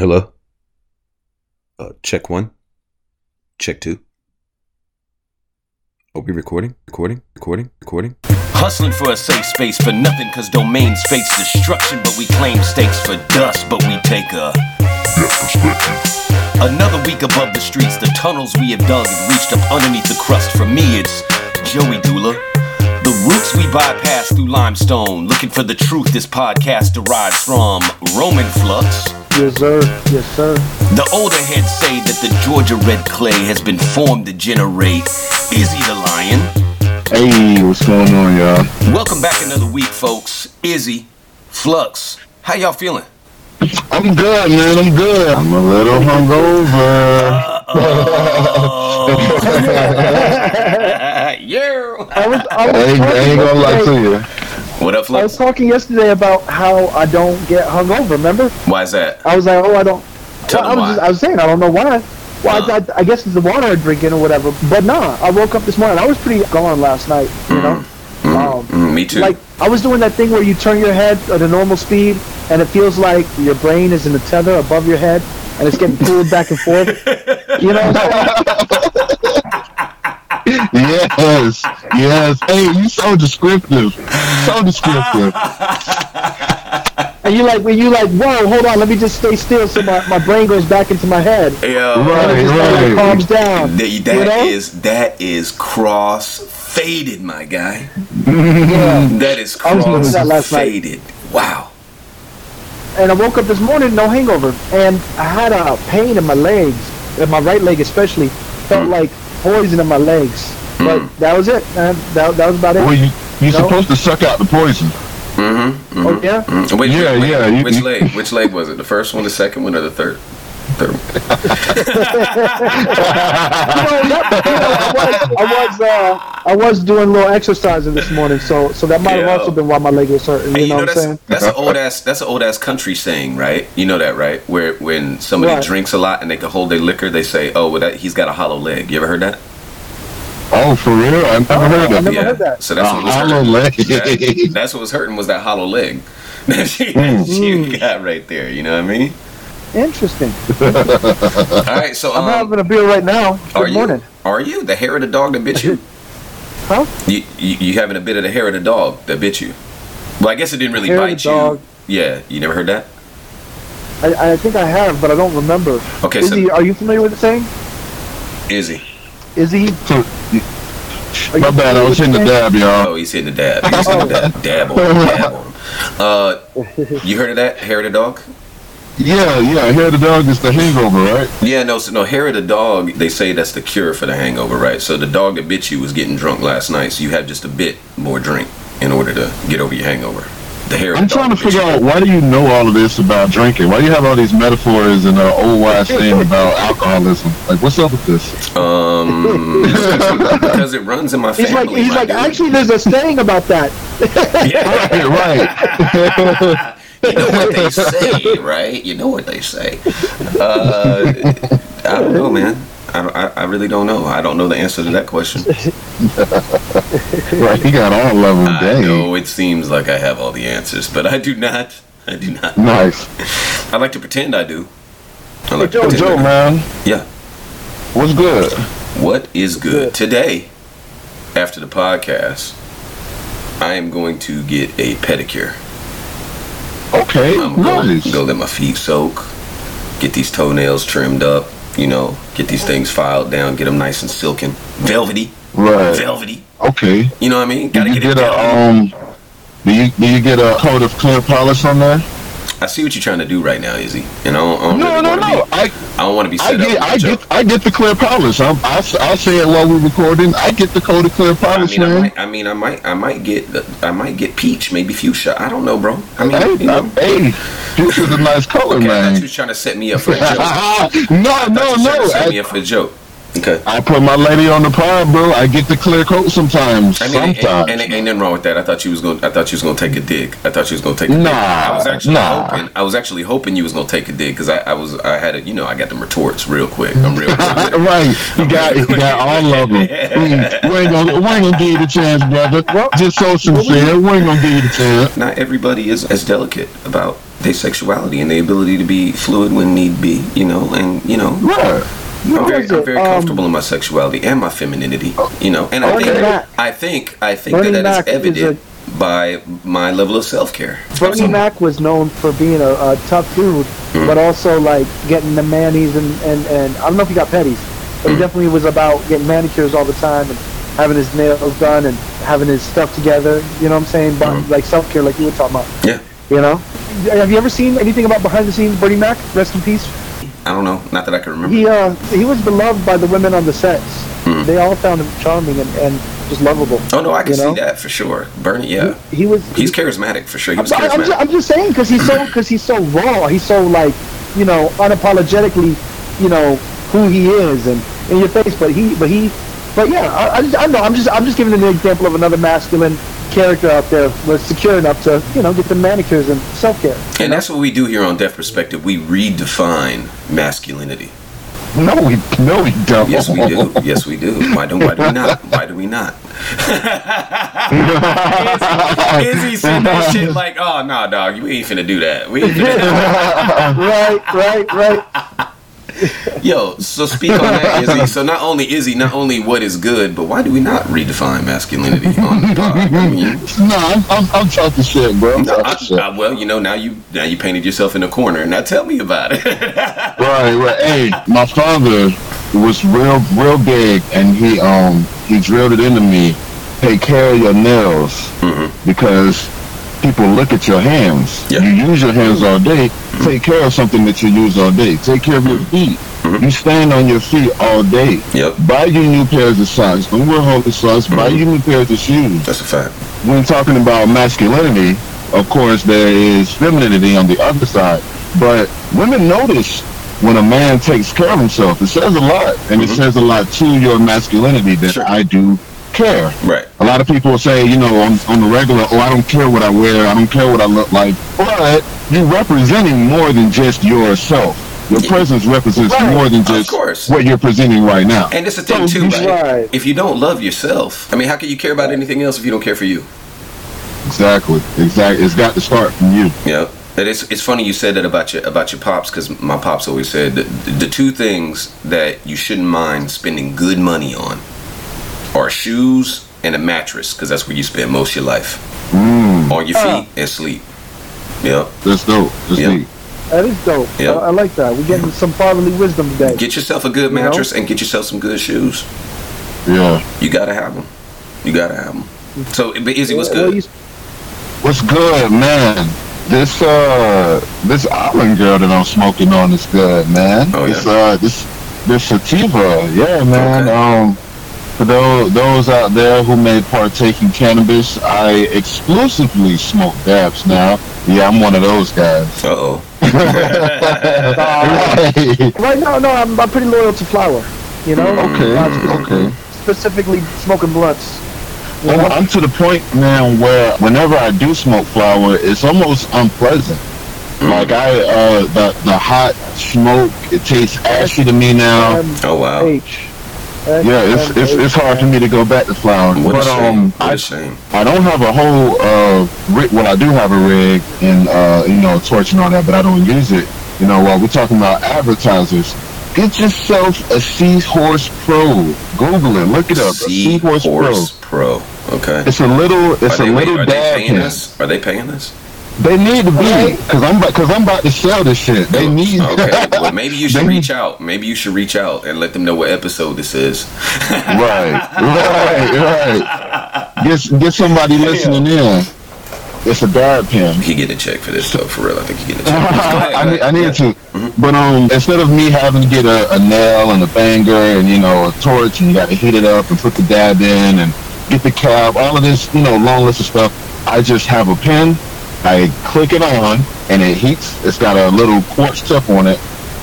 Hello? Uh, check one. Check two. Are we recording? Recording? Recording? Recording? Hustling for a safe space for nothing, cause domains face destruction. But we claim stakes for dust, but we take a Another week above the streets, the tunnels we have dug have reached up underneath the crust. For me, it's Joey Doolah. The roots we bypass through limestone, looking for the truth this podcast derives from Roman Flux. Yes, sir. Yes, sir. The older heads say that the Georgia red clay has been formed to generate Izzy the Lion. Hey, what's going on, y'all? Welcome back another week, folks. Izzy, Flux, how y'all feeling? I'm good, man. I'm good. I'm a little hungover. yeah. I was, I was I ain't, I ain't gonna lie to you. What up, Flip? I was talking yesterday about how I don't get hungover. Remember? Why is that? I was like, oh, I don't. Tell well, I was why. just, I was saying I don't know why. Well, Uh. I, I, I guess it's the water I'm drinking or whatever. But nah, I woke up this morning. I was pretty gone last night. You know. Um, Mm, me too. like I was doing that thing where you turn your head at a normal speed, and it feels like your brain is in a tether above your head, and it's getting pulled back and forth. You know. What I'm saying? Yes, yes. Hey, you so descriptive. So descriptive. And you like when you like, whoa, hold on, let me just stay still so my, my brain goes back into my head. yeah, And Right, it just kinda, like, right. calms down. Th- you that know? is that is cross faded, my guy. Yeah. That is I was cross that last night. faded. Wow. And I woke up this morning, no hangover, and I had a pain in my legs, in my right leg especially. Felt Mm. like poison in my legs. But that was it. man. That, that was about it. Well, you, you're No. supposed to suck out the poison. Mm-hmm. oh yeah. mm Which, Yeah, which, yeah, you- which leg? Which leg was it? The first one, the second one, or the third? Third. one. You know, that, you know, I was, I was, uh, I was doing a little exercising this morning, so so that might have Yeah. also been why my leg was hurting. Hey, You know, what I'm that's saying? that's an old ass that's an old ass country saying, right? You know that, right? Where when somebody Right. drinks a lot and they can hold their liquor, they say, "Oh, well, that he's got a hollow leg." You ever heard that? Oh, for real? I never Oh, heard I of never it. heard that. So that's A what was hollow hurting. leg. That- that's what was hurting was that hollow leg that she, she got right there. You know what I mean? Interesting. All right, so I'm um, having a beer right now. are Good morning. you are you the hair of the dog that bit you? Huh? You, you you having a bit of the hair of the dog that bit you? Well, I guess it didn't really Hair of the bite you. dog. Yeah, you never heard that? I, I think I have, but I don't remember. Okay, Izzy, so are you familiar with the saying? Izzy. Izzy, So, are my bad, I was hitting the dab, y'all. Oh, he's hitting the dab. He's hitting the dab. Dab on him. Dab on him. Uh, you heard of that hair of the dog? Yeah, yeah, hair of the dog is the hangover, right? Yeah, no, so no, hair of the dog, they say that's the cure for the hangover, right? So the dog that bit you was getting drunk last night, so you have just a bit more drink in order to get over your hangover. The hair I'm the dog trying to figure you. out why do you know all of this about drinking? Why do you have all these metaphors and uh, old wise saying about alcoholism? Like, what's up with this? Um, because it runs in my family. He's family. like, he's like, dude. actually, there's a saying about that. Yeah, right. you know what they say, right? You know what they say. Uh, I don't know, man. I, I, I really don't know. I don't know the answer to that question. right. He got all of them. I know it seems like I have all the answers, but I do not. I do not. Nice. I like to pretend I do. I like Joe, to pretend Joe, I do. man. Yeah. What's good? What is good? good? Today, after the podcast, I am going to get a pedicure. Okay. I'm going Nice. to go let my feet soak, get these toenails trimmed up, you know, get these things filed down, get them nice and silken, velvety, Right. velvety. Okay. You know what I mean? Did Gotta you get get a um? Do you do you get a coat of clear polish on there? I see what you're trying to do right now, Izzy, and I don't, I don't No, really no, no. Be, I I don't want to be I get up. I joke. get I get the clear polish. I'm, I'll I'll say it while we're recording. I get the coat of clear I polish, mean, I man. might, I mean, I might, I might get, the, I might get peach, maybe fuchsia. I don't know, bro. I mean, Hey, you know. hey, is a nice color, Okay, I thought you man. was trying to set me up for a joke. no, I no, you was trying to no. set me up for a joke. Okay. I put my lady on the pod, bro. I get the clear coat sometimes. I mean, ain't, sometimes. ain't, ain't nothing wrong with that. I thought you was gonna. I thought you was going to take a dig. I thought you was going to take a dig. Nah, I was actually nah. hoping. I was actually hoping you was going to take a dig because I, I was. I had it. You know, I got them retorts real quick. I'm real. quick. right, you got you got all of them. Mm, we ain't gonna we ain't gonna give you the chance, brother. Just so sincere, we ain't gonna give you the chance. Not everybody is as delicate about their sexuality and the ability to be fluid when need be. You know, and you know, Right. I'm very, I'm very Um, comfortable in my sexuality and my femininity. You know, and I think Mac. I think I think Bernie that that Mac is is evident by my level of self care. Bernie Mac was known for being a, a tough dude, Mm. but also like getting the manis and, and, and I don't know if he got petties, but he Mm. definitely was about getting manicures all the time and having his nails done and having his stuff together. You know what I'm saying? But Mhm. like self care, like you were talking about. Yeah. You know? Have you ever seen anything about behind the scenes Bernie Mac? Rest in peace. I don't know, not that I can remember. He uh he was beloved by the women on the sets. Mm. They all found him charming and, and just lovable. oh no, I can you know? see that for sure. Bernie, yeah, He was he's charismatic for sure. He was I- I'm, just, I'm just saying because he's so because he's so raw. He's so like you know unapologetically you know who he is and in your face. But he but he but yeah I, I, just, I know I'm just I'm just giving an example of another masculine character out there was secure enough to you know get the manicures and self care. And that's what we do here on Deaf Perspective. We redefine masculinity. No, we no we don't. Yes, we do. Yes, we do. Why don't? Why do we not? Why do we not? Izzy said that shit like, "Oh no, dog, you ain't finna do that. We ain't finna." right, right, right. Yo, so speak on that, Izzy. So not only Izzy, not only what is good, but why do we not redefine masculinity on the pod? I mean, No, I'm, I'm, I'm talking shit, bro. I'm no, I, shit. I, well, you know, now you now you painted yourself in a corner. Now tell me about it. Right, right. Hey, my father was real, real big, and he um he drilled it into me. Take care of your nails Mhm. because people look at your hands. Yeah. You use your hands all day. Take care of something that you use all day. Take care of your feet. Mhm. You stand on your feet all day. Yep, Buy you new pairs of socks. Don't wear holy socks. Buy Mhm. you new pairs of shoes. that's a fact. when talking about masculinity, of course, there is femininity on the other side. But women notice when a man takes care of himself. It says a lot, and it Mhm. says a lot to your masculinity that Sure. I do care. Right. A lot of people say, you know, on, on the regular, oh, I don't care what I wear, I don't care what I look like. But you're representing more than just yourself. Your presence represents Right. more than just what you're presenting right now. And it's a thing So too, right? Right. If you don't love yourself, I mean, how can you care about anything else if you don't care for you? Exactly. Exactly. It's got to start from you. Yeah, and it's it's funny you said that about your about your pops because my pops always said that the two things that you shouldn't mind spending good money on are shoes and a mattress because that's where you spend most of your life Mm, on your Uh. feet and sleep. Yep. that's dope. That's Yeah. neat. That is dope. Yeah. I, I like that. We're getting some fatherly wisdom today. Get yourself a good You know? mattress and get yourself some good shoes. Yeah. You gotta have them. You gotta have them. So, but Izzy, what's Well, good? What's good, man? This uh, this island girl that I'm smoking on is good, man. Oh, This yeah? uh, this this sativa, yeah, man. Okay. Um, for those those out there who may partake in cannabis, I exclusively smoke dabs now. Yeah, I'm one of those guys. Uh oh. Right. Right now, no, I'm, I'm pretty loyal to flower. You know, Okay, Uh, okay. specifically smoking blunts. You I'm, know? I'm to the point now where whenever I do smoke flower, it's almost unpleasant. Like I, uh, the the hot smoke, it tastes ashy to me now. M Oh wow. H. Yeah, it's it's, it's hard for me to go back to flower. What a But shame. um, What I, a shame. I don't have a whole uh rig. Well, I do have a rig and uh you know torch and all that, but I don't use it. You know, while we're talking about advertisers, get yourself a Seahorse Pro. Google it, look it up. a Seahorse Pro. Pro. Okay. It's a little, Are it's a they, wait, little are they dab paying pen. us? Are they paying us? They need to be, cause I'm, about- cause I'm about to sell this shit. They need. Okay. Well, maybe you should reach out. Maybe you should reach out and let them know what episode this is. right, right, right. Get get somebody listening in. It's a dab pen. He get a check for this though, for real. I think he getting a check. For this. Go ahead, I, need, I need Yeah. to, but um, instead of me having to get a, a nail and a banger and you know a torch and you got to heat it up and put the dab in and get the cap, all of this you know long list of stuff, I just have a pen. I click it on and it heats. It's got a little quartz tip on it,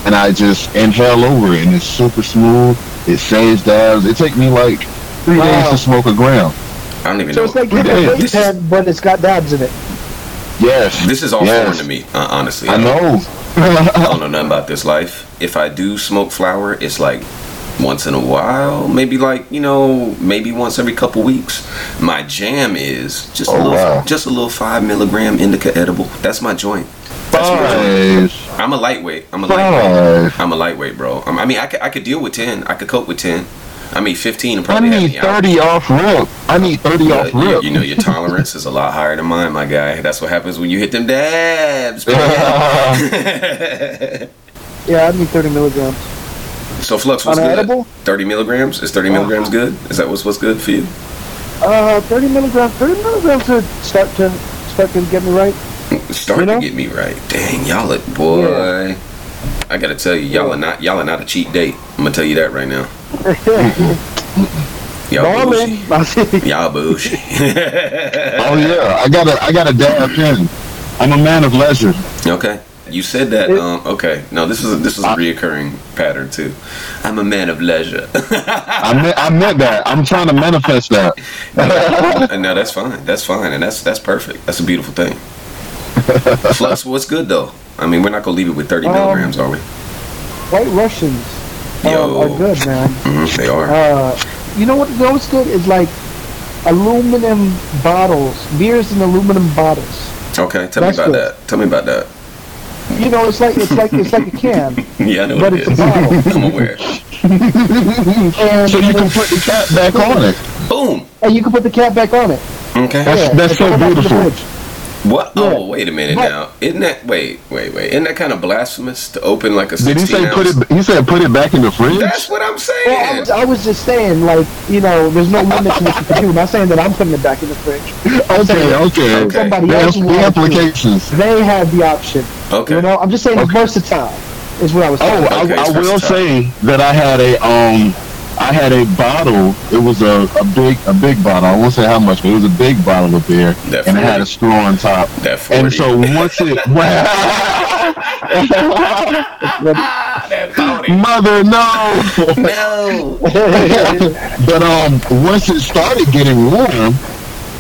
and I just inhale over it and it's super smooth. It saves dabs. It takes me like three days to smoke a gram. I don't even So know. it's like Yeah, getting a this vape pen, but it's got dabs in it. Yes, this is all yes. foreign to me, uh, honestly. I don't- know. I don't know nothing about this life. If I do smoke flower, it's like once in a while, maybe like you know, maybe once every couple weeks. My jam is just a Oh, little, wow. just a little five milligram indica edible. That's my joint. That's real. Five. I'm a lightweight. I'm a lightweight. Five. I'm a lightweight, bro. I mean, I could, I could deal with 10. I could cope with 10. I mean, 15 would I need me out. 30 off rip. I need 30 off But you, you know, your tolerance is a lot higher than mine, my guy. That's what happens when you hit them dabs. man. Yeah, I need 30 milligrams. So, Flux, what's good? Unedible? 30 milligrams? Is 30 milligrams good? Is that what's, what's good for you? Uh, 30 milligrams. 30 milligrams to start to start to get me right. Start You know? to get me right. Dang, y'all are, boy. I gotta tell you, y'all are not y'all are not a cheap date. I'm gonna tell you that right now. Y'all bougie. Ballin'. Y'all bougie. Oh yeah, I got a I got a dab pen. I'm a man of leisure. okay. You said that. It- Um. Okay. No, this is a, this is a reoccurring pattern too. I'm a man of leisure. I meant I meant that. I'm trying to manifest that. no, that's fine. That's fine, and that's that's perfect. That's a beautiful thing. Flux, what's good though? I mean, we're not gonna leave it with 30 Um, milligrams, are we? White Russians um, Yo. are good, man. Mhm, they are. Uh, you know what? You know what's good is like aluminum bottles, beers in aluminum bottles. Okay. Tell me about good. that. Tell me about that. You know, it's like it's like it's like a can, Yeah, I know but what it's it a bottle. I'm aware. And, So you can put the cap back on it. Boom. and you can put the cap back on it. Okay. That's Yeah, that's so put it back in the beautiful. Fridge. What? Yeah. Oh, wait a minute But- now. Isn't that wait, wait, wait? Isn't that kind of blasphemous to open like a Did he say ounce? put it? He said put it back in the fridge. That's what I'm Well, I saying. was, I was just saying, like, you know, there's no limit to what you can do. Not saying that I'm putting it back in the fridge. I'm Okay, saying okay. Okay. Somebody The, else the wanted to. implications. They have the option. Okay. You know, I'm just saying it's versatile. Is what I was Oh, saying. I, Okay, I it's will say that I had a um, I had a bottle. It was a, a big a big bottle. I won't say how much, but it was a big bottle of beer, That and it had a straw on top. That 40. And so once it, that 40. mother no. No. but um, once it started getting warm,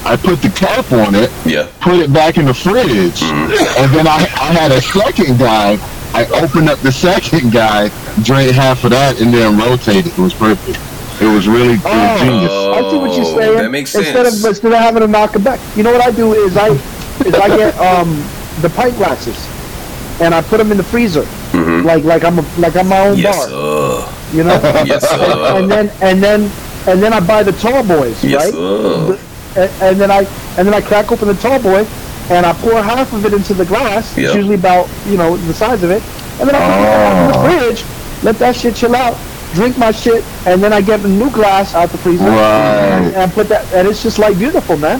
I put the cap on it, Yeah. put it back in the fridge, Mm-hmm. and then I I had a second guy. I opened up the second guy, drank half of that, and then rotated. It was perfect. It was really it was Oh. genius. I see what you're Oh, saying. that makes Instead of sense. instead of having to knock it back, you know what I do is I is I get um the pint glasses and I put them in the freezer, Mhm. like like I'm a, like I'm my own Yes, bar, sir. you know. Yes, and sir. then and then and then I buy the tall boys, Yes, right? sir. and, and then I and then I crack open the tall boy, and I pour half of it into the glass. Yeah. It's usually about you know the size of it, and then I put it in the fridge. Let that shit chill out. Drink my shit, and then I get a new glass out the freezer Right. and put that. And it's just like beautiful, man.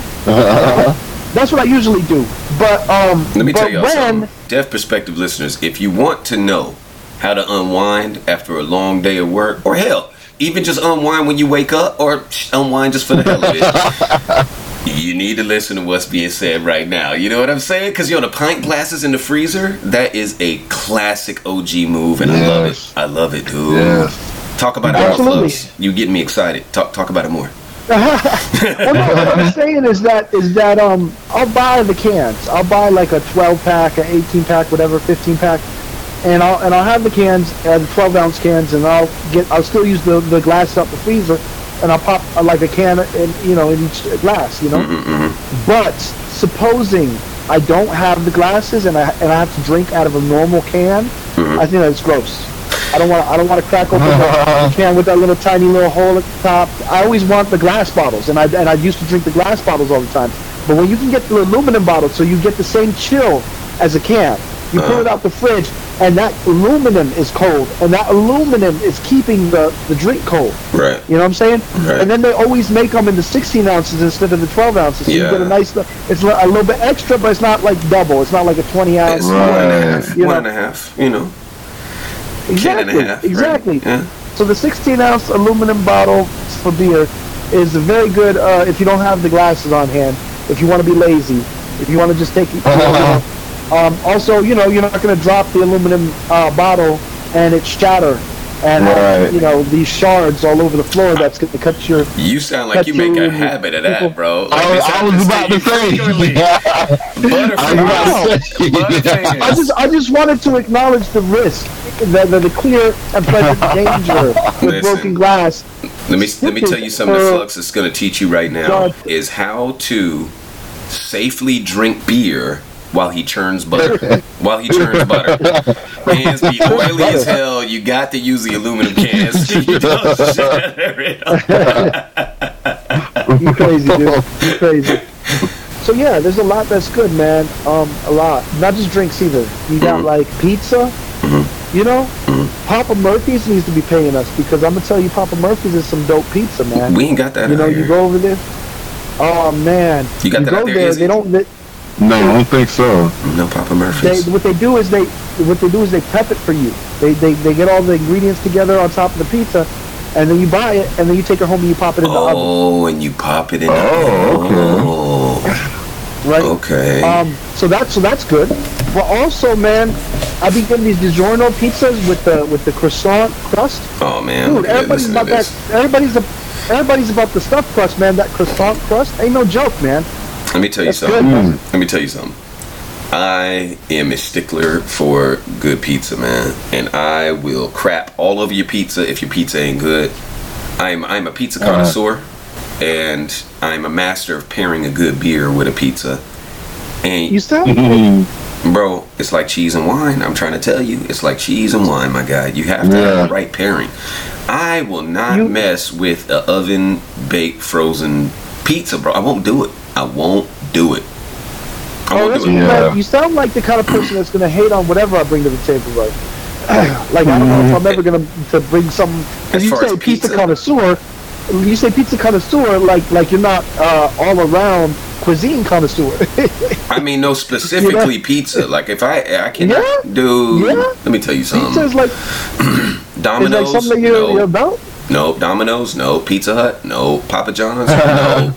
That's what I usually do. But um, Let me tell y'all when something. Deaf perspective listeners, if you want to know how to unwind after a long day of work, or hell, even just unwind when you wake up, or unwind just for the hell of it, you need to listen to what's being said right now. You know what I'm saying? Because yo, the pint glasses in the freezer, that is a classic OG move, and I love it. I love it, dude. Yes. Talk about it Absolutely. more, Flux. You getting me excited. Talk talk about it more. well, no, what I'm saying is that is that um I'll buy the cans. I'll buy like a 12 pack, an 18 pack, whatever, 15 pack, and I'll and I'll have the cans, uh, the 12 ounce cans, and I'll get I'll still use the the glass out the freezer, and I'll pop uh, like a can in you know in each glass, you know. Mm-hmm, mm-hmm. But supposing I don't have the glasses and I and I have to drink out of a normal can, mm-hmm. I think that's gross. I don't want I don't want to crack open the, the can with that little tiny little hole at the top. I always want the glass bottles, and I and I used to drink the glass bottles all the time. But when you can get the aluminum bottle, so you get the same chill as a can, you pull it out the fridge, and that aluminum is cold, and that aluminum is keeping the the drink cold. Right. You know what I'm saying? Right. And then they always make them in the 16 ounces instead of the 12 ounces. So Yeah. you get a nice, it's a little bit extra, but it's not like double. It's not like a 20 ounce. It's one and a Right. half. You One know. and a half. You know. Exactly. half. right? Exactly. Yeah. So the 16 ounce aluminum bottle for beer is a very good uh, if you don't have the glasses on hand. If you want to be lazy, if you want to just take it. You know, you know. Um, also, you know, you're not going to drop the aluminum uh, bottle and it shatter and have, Right. you know these shards all over the floor. That's going to cut your You sound like you make a habit of people- that, bro. Like I was, I was about to say. I was about to say. Butterfingers. I just I just wanted to acknowledge the risk, the the, the clear and present danger with Listen. broken glass. Let me let me tell you something that Uh, Flux is going to teach you right now God. is how to safely drink beer while he churns butter. while he churns butter. Hands be oily as hell. You got to use the aluminum cans. You don't shatter it. You crazy, dude. You crazy. So yeah, there's a lot that's good, man. Um, a lot. Not just drinks either. You got Mhm. like pizza. Mm-hmm. You know, Papa Murphy's needs to be paying us because I'm gonna tell you, Papa Murphy's is some dope pizza, man. We ain't got that. you know, out you here. go over there. Oh man, You got that go out there, there. They don't. They, No, I don't think so. No Papa they, Murphy's. what they do is they what they do is they prep it for you. They, they they get all the ingredients together on top of the pizza, and then you buy it, and then you take it home and you pop it in the oven, Oh, and you pop it in. Oh, okay. right? Okay. Um, so that's so that's good. But also, man, I've been getting these DiGiorno pizzas with the with the croissant crust. oh man. Dude, everybody's about that. Everybody's a, everybody's about the stuffed crust, man. That croissant crust ain't no joke, man. Let me tell you That's something. man. Let me tell you something. I am a stickler for good pizza, man, and I will crap all over your pizza if your pizza ain't good. I'm I'm a pizza Uh-huh. connoisseur, and I'm a master of pairing a good beer with a pizza. And You still? Bro, it's like cheese and wine. I'm trying to tell you, it's like cheese and wine, my guy. You have to have the right pairing. I will not You- mess with a oven baked frozen pizza, bro. I won't do it. I won't do it. I Oh, won't that's do it. you, Yeah. you sound like the kind of person that's gonna hate on whatever I bring to the table, bro. like I don't know if I'm ever gonna to bring some. As Because you say pizza, pizza? connoisseur, you say pizza connoisseur like like you're not uh, all around cuisine connoisseur. I mean, no, specifically pizza. Like if I, I cannot Yeah. do. Yeah. Let me tell you pizza something. is like is Domino's, like something that you're, no. you're about. No, Domino's, no. Pizza Hut, no. Papa John's, no.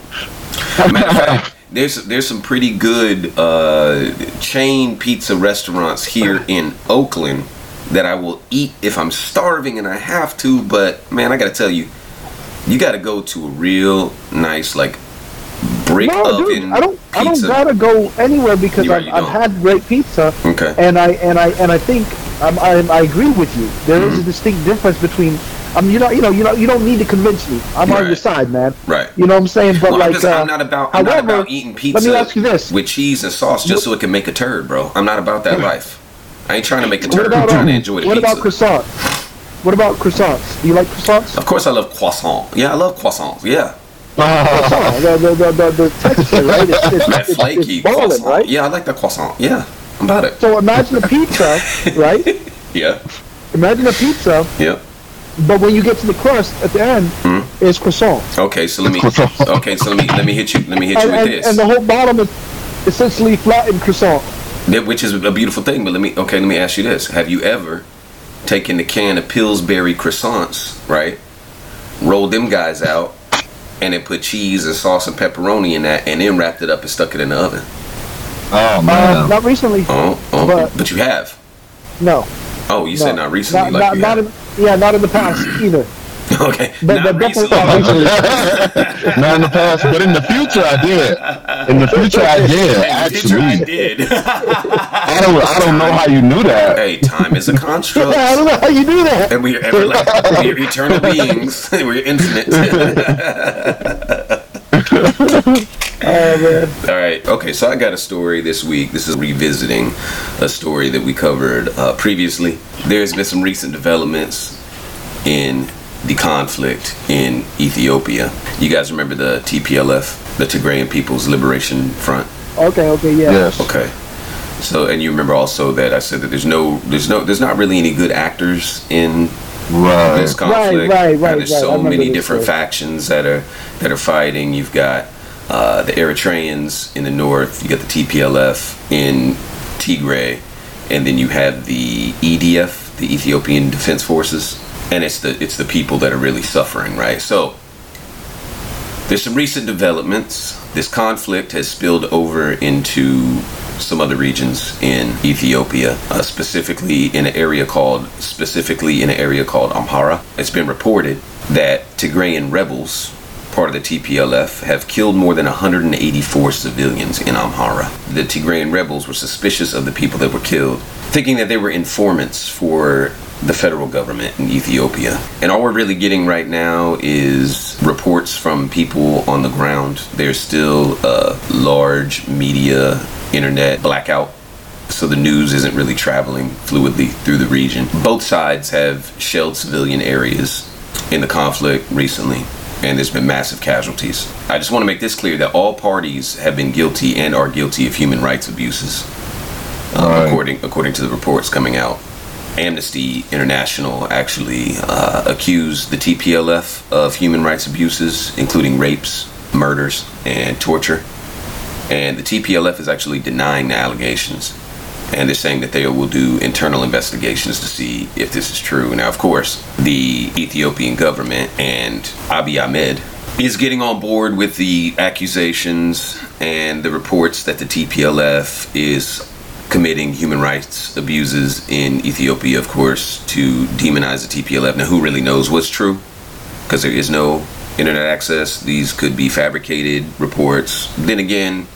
Matter of fact, there's there's some pretty good uh, chain pizza restaurants here in Oakland that I will eat if I'm starving and I have to. But man, I gotta tell you, you gotta go to a real nice like brick No, oven dude, I don't. I don't gotta go anywhere because I've, I've had great pizza, Okay. and I and I and I think I'm, I I agree with you. There is Mm-hmm. a distinct difference between. I mean, you know, you know, you know, you don't need to convince me. I'm on your side, man. Right. You know what I'm saying? But Well, like, I'm, just, uh, I'm not about I'm not about eating pizza Let me ask you this: with cheese and sauce just so it can make a turd, bro. I'm not about that life. I ain't trying to make a turd. I'm trying to um, enjoy the what pizza. about croissant? What about croissants? Do you like croissants? Of course, I love croissant. Yeah, I love croissants. Yeah, Croissant, the, the, the, the, the texture, right? It's, it's, that it's, flaky it's balling, croissant. right? Yeah, I like the croissant. Yeah, I'm about it. So imagine a pizza, right? Yeah, Imagine a pizza, yeah. But when you get to the crust at the end, Hmm? it's croissant. Okay, so let me. Okay, so let me let me hit you. Let me hit you with and, this. and the whole bottom is essentially flattened croissant. That- which is a beautiful thing. But let me. Okay, let me ask you this: Have you ever taken the can of Pillsbury croissants, right? Rolled them guys out, and then put cheese and sauce and pepperoni in that, and then wrapped it up and stuck it in the oven. Oh Uh, man. not recently. Oh, oh but, But- you have. No. Oh, you no. said not recently, Not, like not, you not have. in, yeah, not in the past either. okay, But, not but definitely recently. not. Not in the past, but in the future I did. In the future I did. Hey, picture I did. I don't. I don't know how you knew that. hey, time is a construct. I don't know how you do that. And we are everlasting. we are eternal beings. We're infinite. Oh man. All right. Okay. So I got a story this week. This is revisiting a story that we covered uh, previously. There's been some recent developments in the conflict in Ethiopia. You guys remember the TPLF, the Tigrayan People's Liberation Front? Okay, okay, yeah. Yes. Okay. So, and you remember also that I said that there's no, there's no, there's not really any good actors in Right. this conflict. right, right, and there's right. I so remember many this different story. factions that are that are fighting. You've got uh, the Eritreans in the north. You got the TPLF in Tigray, and then you have the EDF, the Ethiopian Defense Forces, and it's the it's the people that are really suffering, right? So. There's some recent developments. This conflict has spilled over into some other regions in Ethiopia, uh, specifically in an area called specifically in an area called Amhara. It's been reported that Tigrayan rebels, part of the TPLF, have killed more than 184 civilians in Amhara. The Tigrayan rebels were suspicious of the people that were killed, thinking that they were informants for the federal government in Ethiopia. And all we're really getting right now is reports from people on the ground. There's still a large media internet blackout so the news isn't really traveling fluidly through the region. Both sides have shelled civilian areas in the conflict recently, and there's been massive casualties. I just want to make this clear that all parties have been guilty and are guilty of human rights abuses, um, Right. according according to the reports coming out. Amnesty International actually uh, accused the TPLF of human rights abuses, including rapes, murders, and torture. And the TPLF is actually denying the allegations. And they're saying that they will do internal investigations to see if this is true. Now, of course, the Ethiopian government and Abiy Ahmed is getting on board with the accusations and the reports that the TPLF is committing human rights abuses in Ethiopia, of course, to demonize the TPLF. Now, who really knows what's true? Because there is no internet access. These could be fabricated reports. Then again,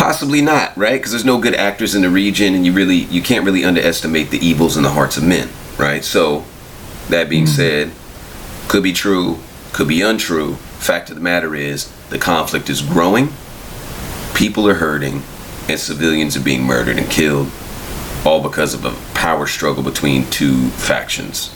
possibly not, right? Because there's no good actors in the region, and you really you can't really underestimate the evils in the hearts of men, right? So, that being mm-hmm. said, could be true, could be untrue. Fact of the matter is, the conflict is growing. People are hurting, and civilians are being murdered and killed, all because of a power struggle between two factions.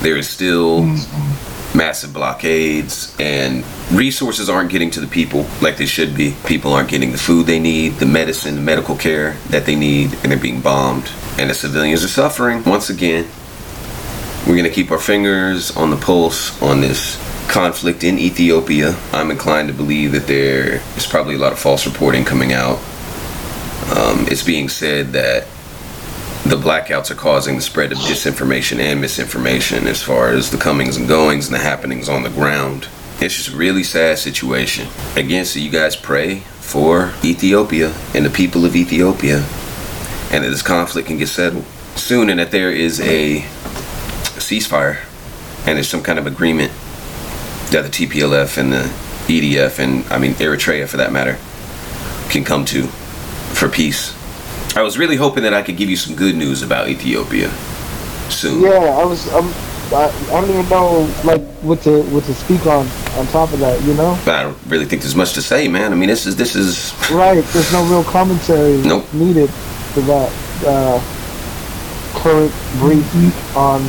There is still mm-hmm. Massive blockades, and resources aren't getting to the people like they should be. People aren't getting the food they need, the medicine, the medical care that they need, and they're being bombed. And the civilians are suffering once again. We're going to keep our fingers on the pulse on this conflict in Ethiopia. I'm inclined to believe that there is probably a lot of false reporting coming out. Um, it's being said that the blackouts are causing the spread of disinformation and misinformation as far as the comings and goings and the happenings on the ground. It's just a really sad situation. Again, so you guys pray for Ethiopia and the people of Ethiopia and that this conflict can get settled soon and that there is a ceasefire and there's some kind of agreement that the TPLF and the EDF and I mean Eritrea for that matter can come to for peace. I was really hoping that I could give you some good news about Ethiopia soon. Yeah, I was. I'm, I, I don't even know like what to what to speak on on top of that. You know, But I don't really think there's much to say, man. I mean, this is this is right? There's no real commentary Nope. needed for that uh, current brief heat on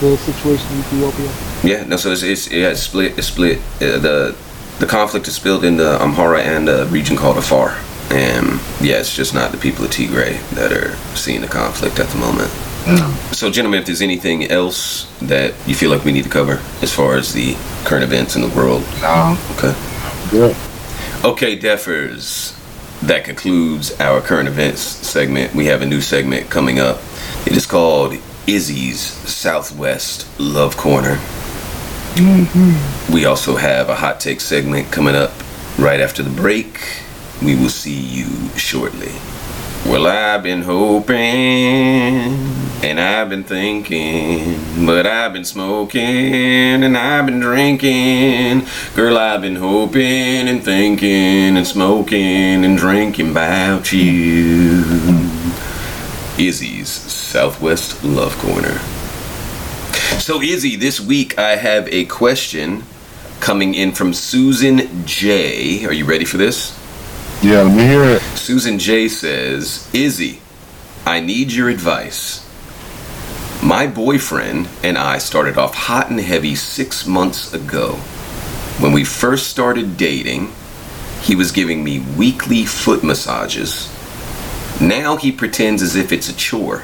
the situation in Ethiopia. yeah. No, so it's it's yeah, it's split. It's split. Uh, the the conflict is split into Amhara and a region called Afar. And yeah, it's just not the people of Tigray that are seeing the conflict at the moment. Mm. Um, so, gentlemen, if there's anything else that you feel like we need to cover as far as the current events in the world, No, okay. good. Okay, Defers. That concludes our current events segment. We have a new segment coming up. It is called Izzy's Southwest Love Corner. Mm-hmm. We also have a hot take segment coming up right after the break. We will see you shortly. Well, I've been hoping and I've been thinking, but I've been smoking and I've been drinking. Girl, I've been hoping and thinking and smoking and drinking about you. Izzy's Southwest Love Corner. So, Izzy, this week I have a question coming in from Susan J. Are you ready for this? Yeah, let me hear it. Susan J says, Izzy, I need your advice. My boyfriend and I started off hot and heavy six months ago. When we first started dating, he was giving me weekly foot massages. Now he pretends as if it's a chore.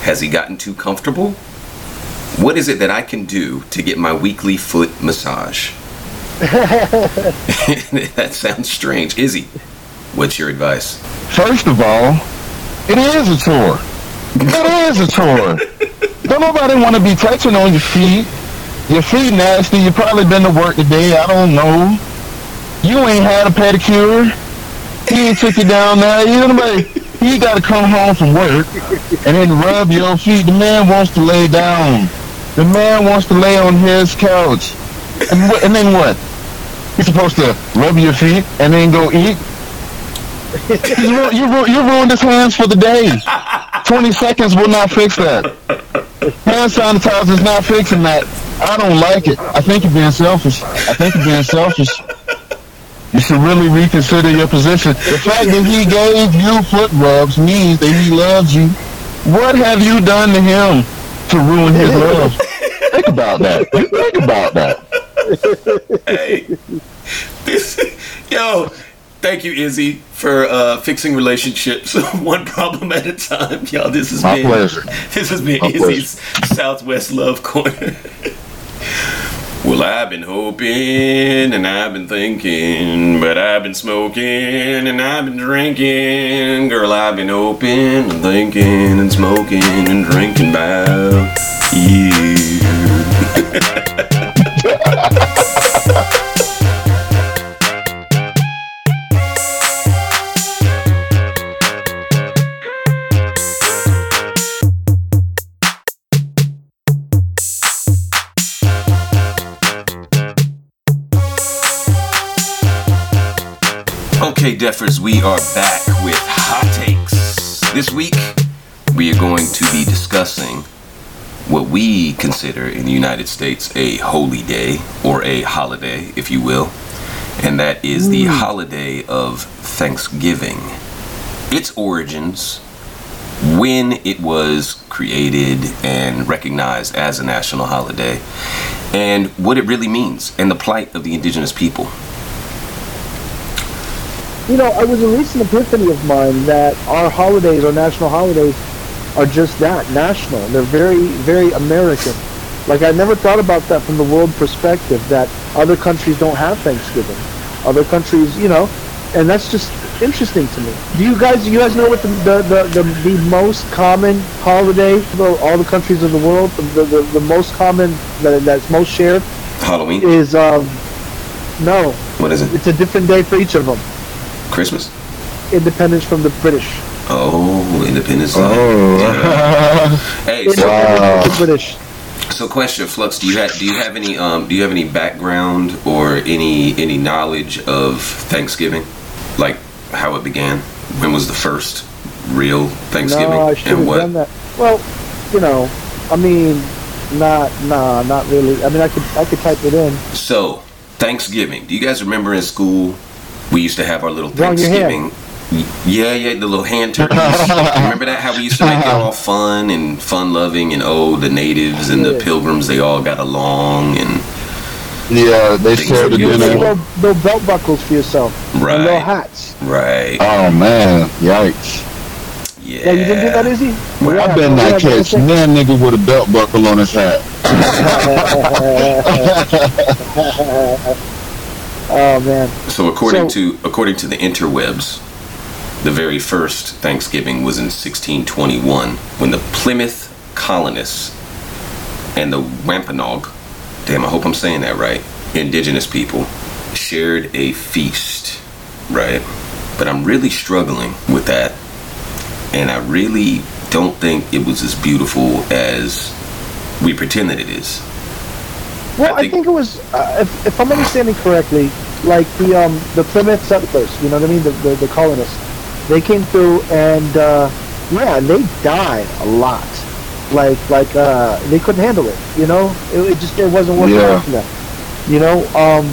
Has he gotten too comfortable? What is it that I can do to get my weekly foot massage? that sounds strange. Izzy, what's your advice? First of all, it is a chore. It is a chore. Don't nobody want to be touching on your feet. Your feet nasty. You probably been to work today. I don't know. You ain't had a pedicure. He ain't took you down there. You know nobody. He got to come home from work and then rub your feet. The man wants to lay down. The man wants to lay on his couch. And, wh- and then what? He's supposed to rub your feet and then go eat. you, ru- you, ru- you ruined his hands for the day. 20 seconds will not fix that. Hand sanitizer is not fixing that. I don't like it. I think you're being selfish. I think you're being selfish. You should really reconsider your position. The fact that he gave you foot rubs means that he loves you. What have you done to him to ruin his love? Think about that. Think about that. Hey, this, yo, thank you, Izzy, for uh, fixing relationships one problem at a time. Y'all, this has My been pleasure. this has been My Izzy's Southwest Love Corner. well, I've been hoping and I've been thinking, but I've been smoking and I've been drinking. Girl, I've been hoping and thinking and smoking and drinking about you. Okay, Deffers, we are back with hot takes. This week, we are going to be discussing what we consider in the United States a holy day, or a holiday, if you will, and that is the holiday of Thanksgiving. Its origins, when it was created and recognized as a national holiday, and what it really means, and the plight of the indigenous people. You know, it was a recent epiphany of mine that our holidays, our national holidays, are just that, national. They're very, very American. Like, I never thought about that from the world perspective, that other countries don't have Thanksgiving. Other countries, you know, and that's just interesting to me. Do you guys, you guys know what the, the, the, the, the most common holiday for all the countries of the world, the, the, the most common, that, that's most shared, Halloween? is, um, no, What is it? it's a different day for each of them. Christmas? Independence from the British. Oh, Independence Day. Oh. Yeah. Hey, so, Wow. Independence from the British. so question, Flux, do you have do you have any um do you have any background or any any knowledge of Thanksgiving, like how it began? When was the first real Thanksgiving No, I should and have what? done that. Well, you know, I mean, not, nah, not really. I mean, I could, I could type it in. So Thanksgiving. Do you guys remember in school we used to have our little Thanksgiving? Yeah, yeah, the little hand turkeys. remember that? How we used to make it all fun and fun loving, and oh, the natives and the pilgrims, they all got along, and Yeah, they shared are the You beautiful. make dinner. little, little belt buckles for yourself. And little hats. right, Oh man, yikes! yeah. Yeah, you didn't do that, Izzy? Well, Yeah, I been yeah, that yeah, catch yeah. that nigga with a belt buckle on his hat. Oh, man. So according So- to according to the interwebs, the very first Thanksgiving was in 1621 when the Plymouth colonists and the Wampanoag, damn, I hope I'm saying that right, indigenous people shared a feast, right? But I'm really struggling with that, and I really don't think it was as beautiful as we pretend that it is. Well, I I think- think, it was, uh, if, if I'm understanding correctly, like the um, the Plymouth settlers, you know what I mean, the, the, the colonists, they came through and uh, yeah, they died a lot. Like like uh, they couldn't handle it, you know. It, it just it wasn't working Yeah. out for them, you know. Um,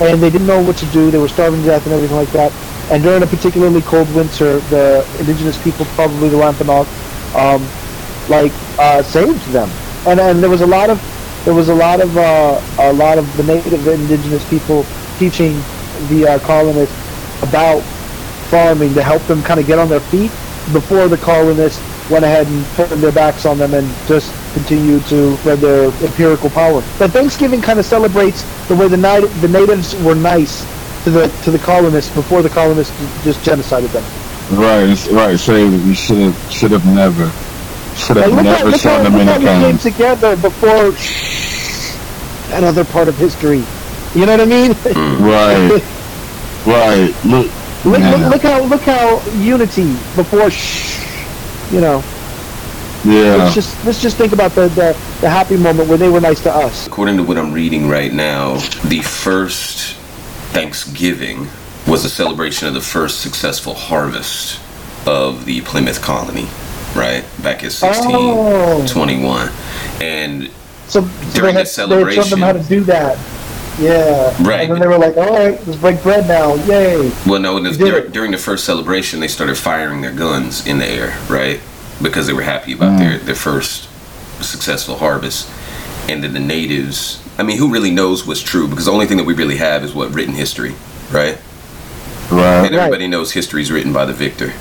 and they didn't know what to do. They were starving to death and everything like that. And during a particularly cold winter, the indigenous people, probably the Wampanoag, um, like uh, saved them. And and there was a lot of there was a lot of uh, a lot of the native indigenous people teaching the uh, colonists about farming to help them kind of get on their feet before the colonists went ahead and turned their backs on them and just continued to spread their empirical power. But Thanksgiving kind of celebrates the way the, nat- the natives were nice to the to the colonists before the colonists just genocided them. Right, right. Say that we should have, should have never, should have how, never shown them any we came kind. together before that other part of history. You know what I mean? Mm. Right, right. Look, Look, man. look, look how look how unity before you know. yeah. Let's just let's just think about the, the the happy moment when they were nice to us. According to what I'm reading right now, the first Thanksgiving was a celebration of the first successful harvest of the Plymouth colony, right? Back in 1621. And So, so During they, the had, they shown them how to do that. Yeah. Right. And then they were like, all right, let's break bread now. Yay. Well, no, dur- during the first celebration, they started firing their guns in the air, right? Because they were happy about their, mm. their first successful harvest. And then the natives, I mean, who really knows what's true? Because the only thing that we really have is what written history, right? Right. And everybody knows history is written by the victor.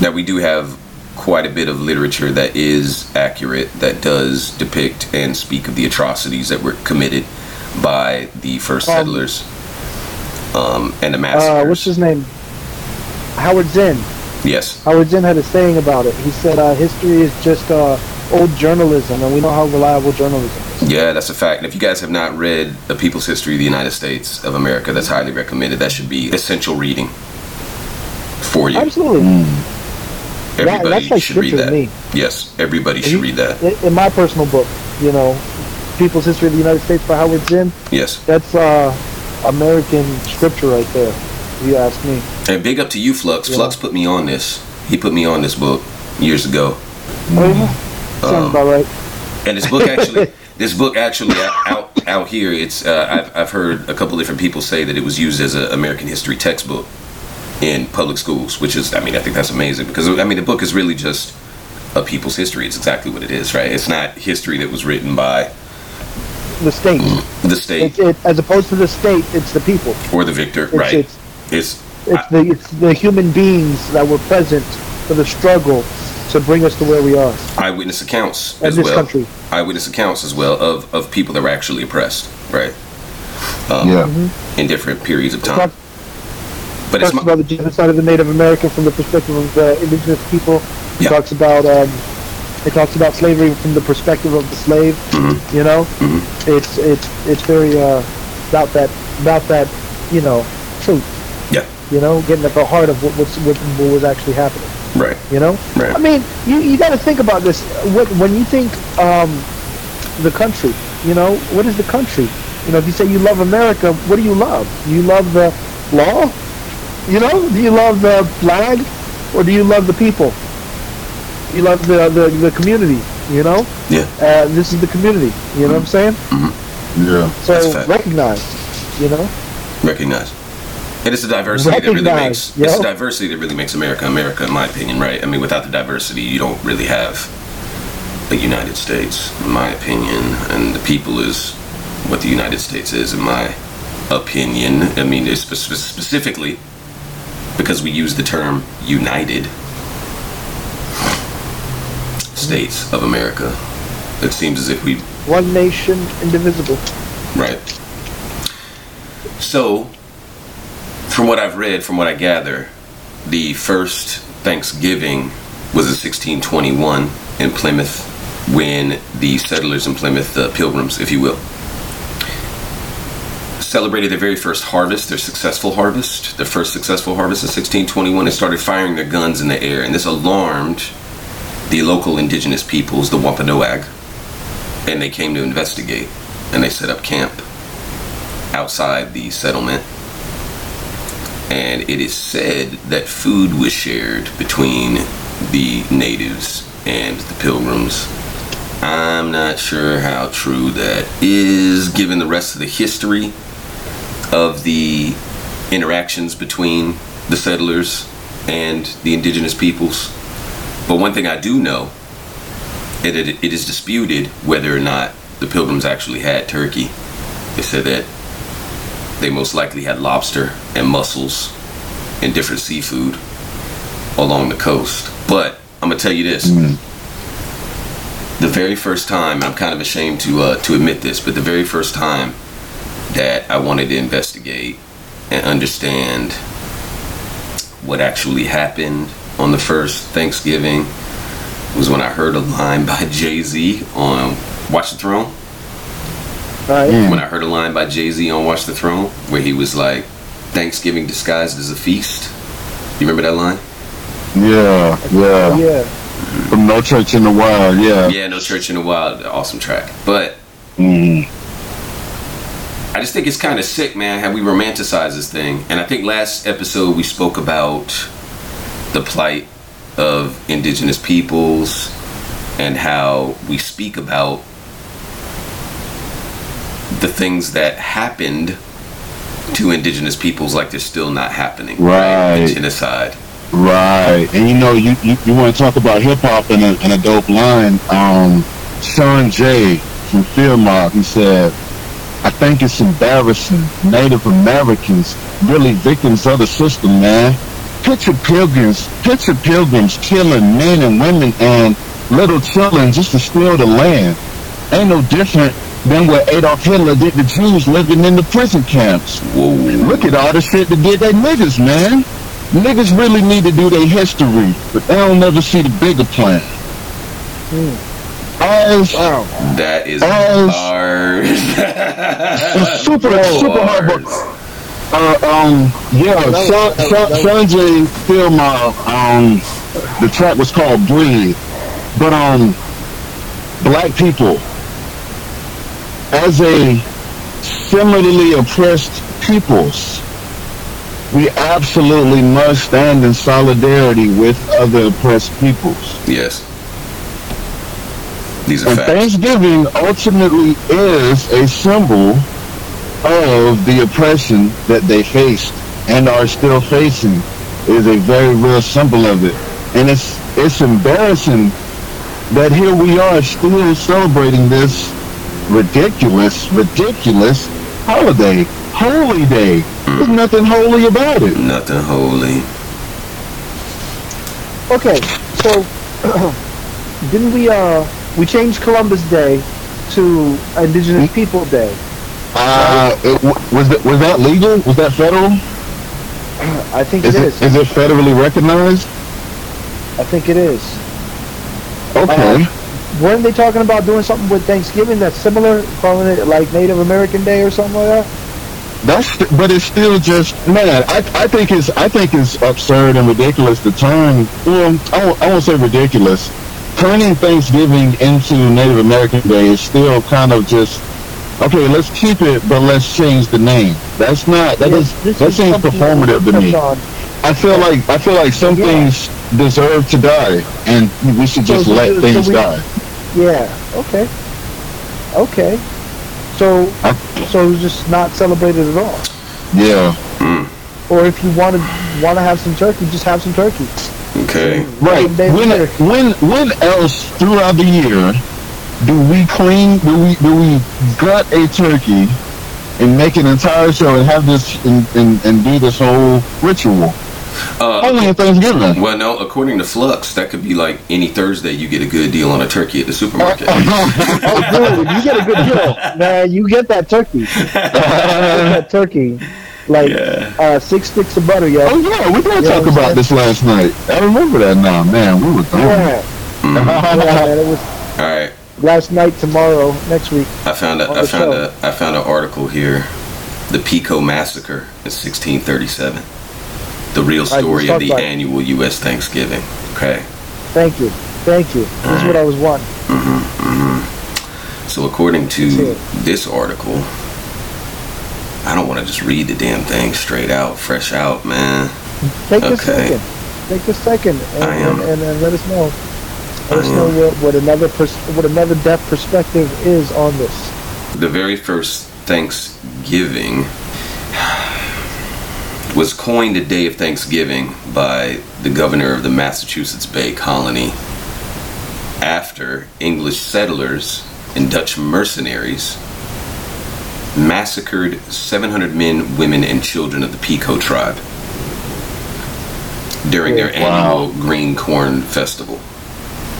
Now, we do have quite a bit of literature that is accurate, that does depict and speak of the atrocities that were committed by the first Um, settlers um, and the Uh, what's his name? Howard Zinn. yes. Howard Zinn had a saying about it. He said, uh, history is just uh, old journalism, and we know how reliable journalism is. Yeah, that's a fact. And if you guys have not read The People's History of the United States of America, that's highly recommended. That should be essential reading for you. Absolutely. Everybody that's like should read that. me. Yes, everybody should You- read that. In, my personal book, you know, People's History of the United States by Howard Zinn, Yes. that's uh, American scripture right there, if you ask me. And big up to you, Flux. Yeah. Flux put me on this. He put me on this book years ago. Oh, yeah. Sounds Um, about right. And this book actually, this book actually out out, out here. It's uh, I've I've heard a couple different people say that it was used as an American history textbook in public schools, which is I mean I think that's amazing because I mean the book is really just a people's history. It's exactly what it is, right? It's not history that was written by The state. Mm, the state It, it, as opposed to the state, it's the people. or the victor, It's, right? it's, It's it's, the, it's the human beings that were present for the struggle to bring us to where we are. eyewitness accounts In as this well. country. Eyewitness accounts as well of, of people that were actually oppressed, right? Um, yeah. Mm-hmm. In different periods of It time. But talks about the genocide of the Native American from the perspective of the indigenous people. It Yeah. talks about um, it talks about slavery from the perspective of the slave. Mm-hmm. You know, it's it's it's very uh, about that about that you know truth. yeah, You know, getting at the heart of what was what, what was actually happening. right. You know, Right. I mean, you you got to think about this. When, when you think um, the country, you know, what is the country? You know, if you say you love America, what do you love? You love the law? You know, do you love the flag, or do you love the people? You love the the, the community. You know, Yeah, uh, this is the community. You know what I'm saying? Mm-hmm. Yeah. So recognize. You know, recognize. And it's the diversity that really Recognize, makes it's the diversity that really makes America America, in my opinion, right? I mean, without the diversity, you don't really have a United States, in my opinion. And the people is what the United States is, in my opinion. I mean, it's spe- spe- specifically because we use the term United States of America. It seems as if we one nation, indivisible. Right. So, from what I've read, from what I gather, the first Thanksgiving was in 1621 in Plymouth when the settlers in Plymouth, the pilgrims, if you will, celebrated their very first harvest, their successful harvest, their first successful harvest in 1621. They started firing their guns in the air, and this alarmed the local indigenous peoples, the Wampanoag, and they came to investigate and they set up camp outside the settlement. And it is said that food was shared between the natives and the pilgrims. I'm not sure how true that is given the rest of the history of the interactions between the settlers and the indigenous peoples but one thing i do know it, it, it is disputed whether or not the pilgrims actually had turkey. They said that they most likely had lobster and mussels and different seafood along the coast. But I'm gonna tell you this: the very first time, I'm kind of ashamed to uh, to admit this, but the very first time that I wanted to investigate and understand what actually happened on the first Thanksgiving was when I heard a line by Jay Z on Watch the Throne. All right. When I heard a line by Jay Z on Watch the Throne where he was like, Thanksgiving disguised as a feast. You remember that line? Yeah. Yeah. Yeah. From No Church in the Wild. Yeah. Yeah, No Church in the Wild, awesome track. But Mm. I just think it's kind of sick, man, how we romanticize this thing. And I think last episode we spoke about the plight of indigenous peoples and how we speak about the things that happened to indigenous peoples like they're still not happening. Right. The genocide. Right, and you know, you you, you want to talk about hip hop in a, in a dope line. Um, Sean J from Fear Mob, he said, "I think it's embarrassing. Mm-hmm. Native Americans really victims of the system, man. Picture pilgrims, picture pilgrims killing men and women and little children just to steal the land. Ain't no different than what Adolf Hitler did to Jews living in the prison camps. Whoa. Look at all the shit that did they niggas, man. Niggas really need to do their history, but they don't never see the bigger plan. Hmm. As Wow. That is As- bars. it's super, super hard, but uh, um, yeah, was- Sean, that was- Sean, that Sean J. Film, uh, um, the track was called Breathe, but um, black people, as a similarly oppressed peoples, we absolutely must stand in solidarity with other oppressed peoples. Yes. These are And facts. Thanksgiving ultimately is a symbol of the oppression that they faced and are still facing. Is a very real symbol of it. And it's it's embarrassing that here we are still celebrating this ridiculous, ridiculous holiday. Holy day. There's nothing holy about it. Nothing holy. Okay, so didn't we uh we changed Columbus Day to Indigenous People Day? Uh, it, was that was that legal? Was that federal? I think Is it it is. is it federally recognized? I think it is. Okay. Weren't they talking about doing something with Thanksgiving that's similar, calling it like Native American Day or something like that? That's but it's still just man. I, I think it's I think it's absurd and ridiculous to turn. Well, I won't, I won't say ridiculous. Turning Thanksgiving into Native American Day is still kind of just okay. Let's keep it, but let's change the name. That's not that Yes, is that is seems performative to me. on. I feel like I feel like some Yeah. things deserve to die, and we should just So- let so things we- die. Yeah. Okay. Okay. So, I- so it's just not celebrated at all. Yeah, hmm. Or if you want to want to have some turkey, just have some turkey. Okay. right. When when when else throughout the year do we clean? Do we do we gut a turkey and make an entire show and have this and, and, and do this whole ritual? Uh, Only on Thanksgiving. well, no, according to Flux, that could be like any Thursday you get a good deal on a turkey at the supermarket. Oh, dude, you get a good deal, man. You get that turkey. You get that turkey, like Yeah. uh, six sticks of butter, yo. Oh yeah, we did Yeah, talk about this last night. I remember that now, man. We were gone. Yeah, yeah. It was All right. last night, tomorrow, next week. I found a, I found show. a, I found an article here, the Pequot Massacre in 1637, the real story of the talk about it. annual U.S. Thanksgiving. Okay, Thank you, thank you. This is what I was wanting. Mhm, mhm. so according to this article, I don't want to just read the damn thing straight out, fresh out, man. Take a second. Take a second and, I am. and, and, and let us know. Let I us know what, what another pers- what another depth perspective is on this. The very first Thanksgiving was coined a day of Thanksgiving by the governor of the Massachusetts Bay Colony after English settlers and Dutch mercenaries massacred 700 men, women, and children of the Pequot tribe during their Wow. annual Green Corn Festival.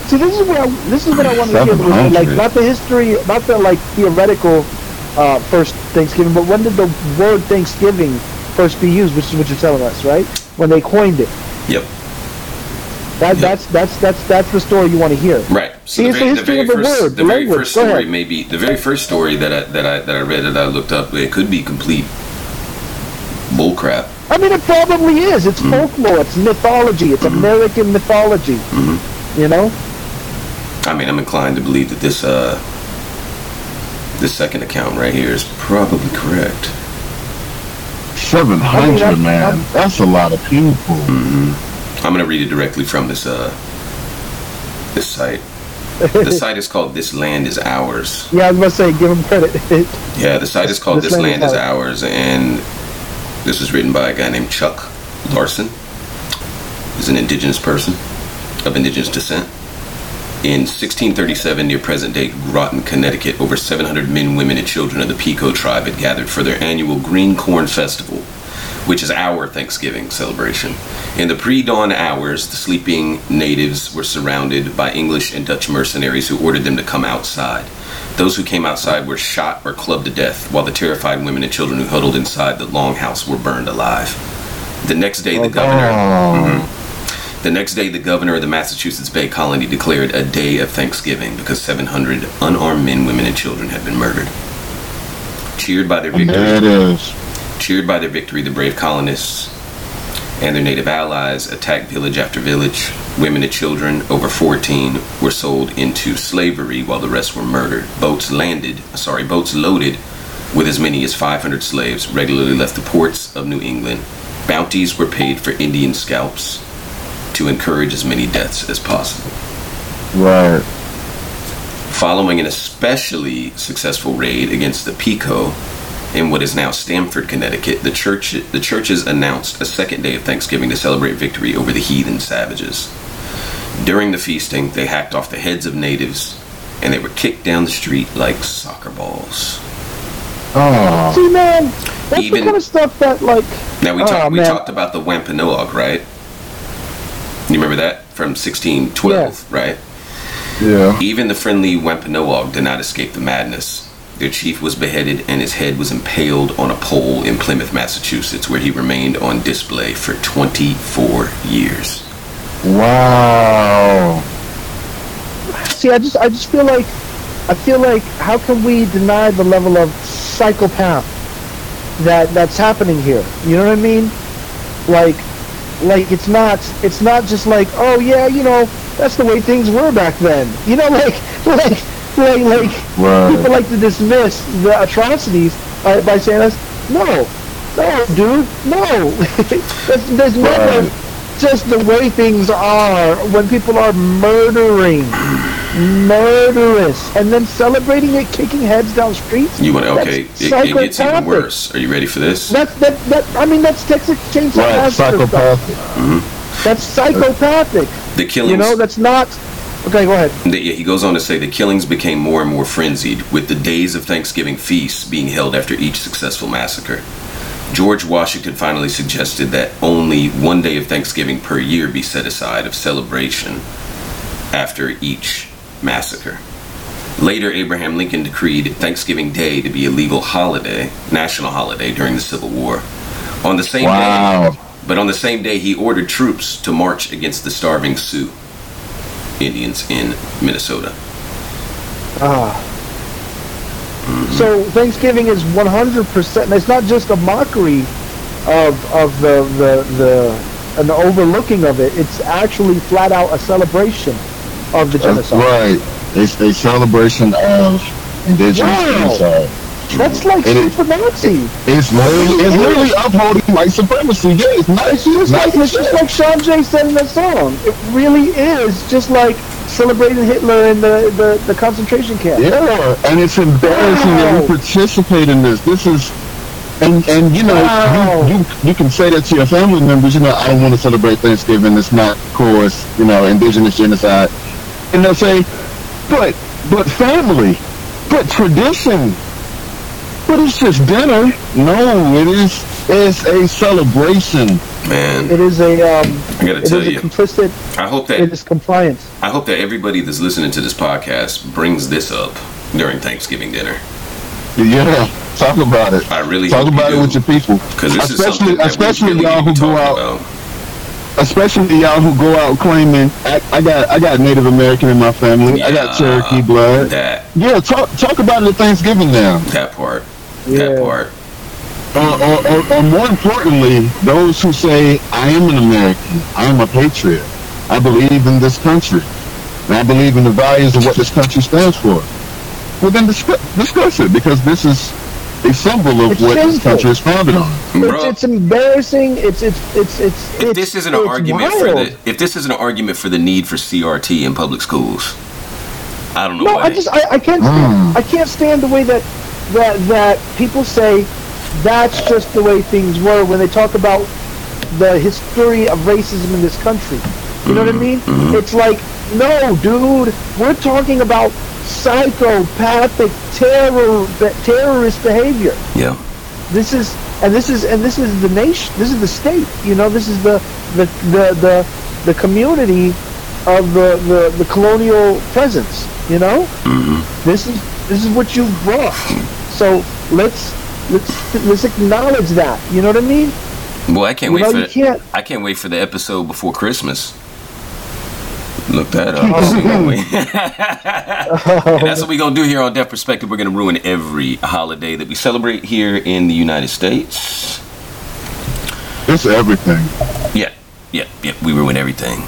See, this is what I, this is what I want to hear. with- 700. Like not the history, not the like theoretical uh, first Thanksgiving, but when did the word Thanksgiving first be used? Which is what you're telling us, right? When they coined it. Yep. That, Yeah. That's that's that's that's the story you want to hear. Right. So See, the it's very, the the history very of the first, word, the the very language. first story, ahead. maybe the very first story that I that I that I read that I looked up, it could be complete bullcrap. I mean, it probably is. It's mm-hmm. folklore. It's mythology. It's mm-hmm. American mythology. Mm-hmm. You know. I mean, I'm inclined to believe that this uh this second account right here is probably correct. Seven hundred, I mean, man. I'm- That's a lot of people. I'm gonna read it directly from this uh this site. The site is called This Land Is Ours. yeah, I was about to say, give them credit. Yeah, the site is called This This, Land Land Is Is Ours. Ours, and this was written by a guy named Chuck Larson. He's an indigenous person of indigenous descent. In 1637, near present day Groton, Connecticut, over 700 men, women, and children of the Pequot tribe had gathered for their annual Green Corn Festival, which is our Thanksgiving celebration. In the pre dawn hours, the sleeping natives were surrounded by English and Dutch mercenaries who ordered them to come outside. Those who came outside were shot or clubbed to death, while the terrified women and children who huddled inside the longhouse were burned alive. The next day, the governor. Oh, mm-hmm. The next day, the governor of the Massachusetts Bay Colony declared a day of Thanksgiving because 700 unarmed men, women, and children had been murdered. Cheered by their victory. Cheered by their victory, the brave colonists and their native allies attacked village after village. Women and children over 14 were sold into slavery while the rest were murdered. Boats landed, sorry, boats loaded with as many as 500 slaves regularly left the ports of New England. Bounties were paid for Indian scalps to encourage as many deaths as possible. Right. Following an especially successful raid against the Pequot in what is now Stamford, Connecticut, the church the churches announced a second day of Thanksgiving to celebrate victory over the heathen savages. During the feasting, they hacked off the heads of natives and they were kicked down the street like soccer balls. Oh, See, man, that's Even- the kind of stuff that, like, Now we Oh, talked we man. talked about the Wampanoag, right? You remember that from 1612, right? yeah. Even the friendly Wampanoag did not escape the madness. Their chief was beheaded and his head was impaled on a pole in Plymouth, Massachusetts, where he remained on display for 24 years. Wow. see, I just, I just feel like, I feel like, how can we deny the level of psychopath that that's happening here? You know what I mean? Like, like it's not, it's not just like, oh yeah, you know, that's the way things were back then. You know, like, like, like, like, Right. people like to dismiss the atrocities uh, by saying us, no, no, dude, no. there's, there's never Right. just the way things are when people are murdering, murderous, and then celebrating it, kicking heads down streets. You want to, okay, it, it gets even worse. Are you ready for this? That's that, that. I mean, that's Texas Chainsaw Right. Massacre stuff. Psychopathic. That's psychopathic. The killings. You know, that's not. Okay, go ahead. The- yeah, he goes on to say the killings became more and more frenzied, with the days of Thanksgiving feasts being held after each successful massacre. George Washington finally suggested that only one day of Thanksgiving per year be set aside of celebration after each massacre. Later, Abraham Lincoln decreed Thanksgiving Day to be a legal holiday, national holiday during the Civil War. On the same Wow. day, but on the same day, he ordered troops to march against the starving Sioux Indians in Minnesota. Ah. So Thanksgiving is 100%. It's not just a mockery of of the the the an overlooking of it. It's actually flat out a celebration of the That's genocide. right. It's a celebration of indigenous Wow. genocide. That's like It is- super Nazi. It's literally, it's literally upholding white supremacy. Yeah, it's not. It's just like it's just like Sean Jay said in the song. It really is just like celebrating Hitler in the the, the concentration camp. Yeah, and it's embarrassing that Wow. we participate in this. This is, and and you know, Wow. you, you you can say that to your family members. You know, I don't want to celebrate Thanksgiving. It's not, of course, you know, indigenous genocide. And they'll say, but but family, but tradition, but it's just dinner. No, it is. It's a celebration. Man, It is a um, I gotta tell a you, complicit. I hope It that is compliance. I hope that everybody that's listening to this podcast brings this up during Thanksgiving dinner. Yeah, talk about it. I really Talk hope about you it do, with your people. because this is especially something that especially really y'all who go out about. especially y'all who go out claiming I, I got I got Native American in my family. I got Cherokee blood. That Yeah, talk talk about it at Thanksgiving now. that part, Yeah. that part. Or, or, or, or more importantly, those who say I am an American, I am a patriot, I believe in this country, and I believe in the values of what this country stands for. Well, then discuss, discuss it because this is a symbol of It's what this country is founded on. It's, Bro, it's embarrassing. It's it's it's it's. if this isn't an it's argument for the if this isn't an argument for the need for CRT in public schools, I don't know. No, why I just I, I can't Mm. I can't stand the way that that that people say that's just the way things were when they talk about the history of racism in this country. You know what I mm-hmm. mean? Mm-hmm. It's like, no, dude, we're talking about psychopathic terror terrorist behavior. yeah. This is and this is and this is the nation. This is the state. You know, this is the the the the, the community of the, the the colonial presence. You know, mm-hmm. this is this is what you've brought. So let's let's let's acknowledge that. You know what I mean? Boy, I can't You wait know, for you can't. I can't wait for the episode before Christmas. Look that up. See what we- and that's what we're gonna do here on Deaf Perspective. We're gonna ruin every holiday that we celebrate here in the United States. It's everything. Yeah, yeah, yeah. We ruin everything.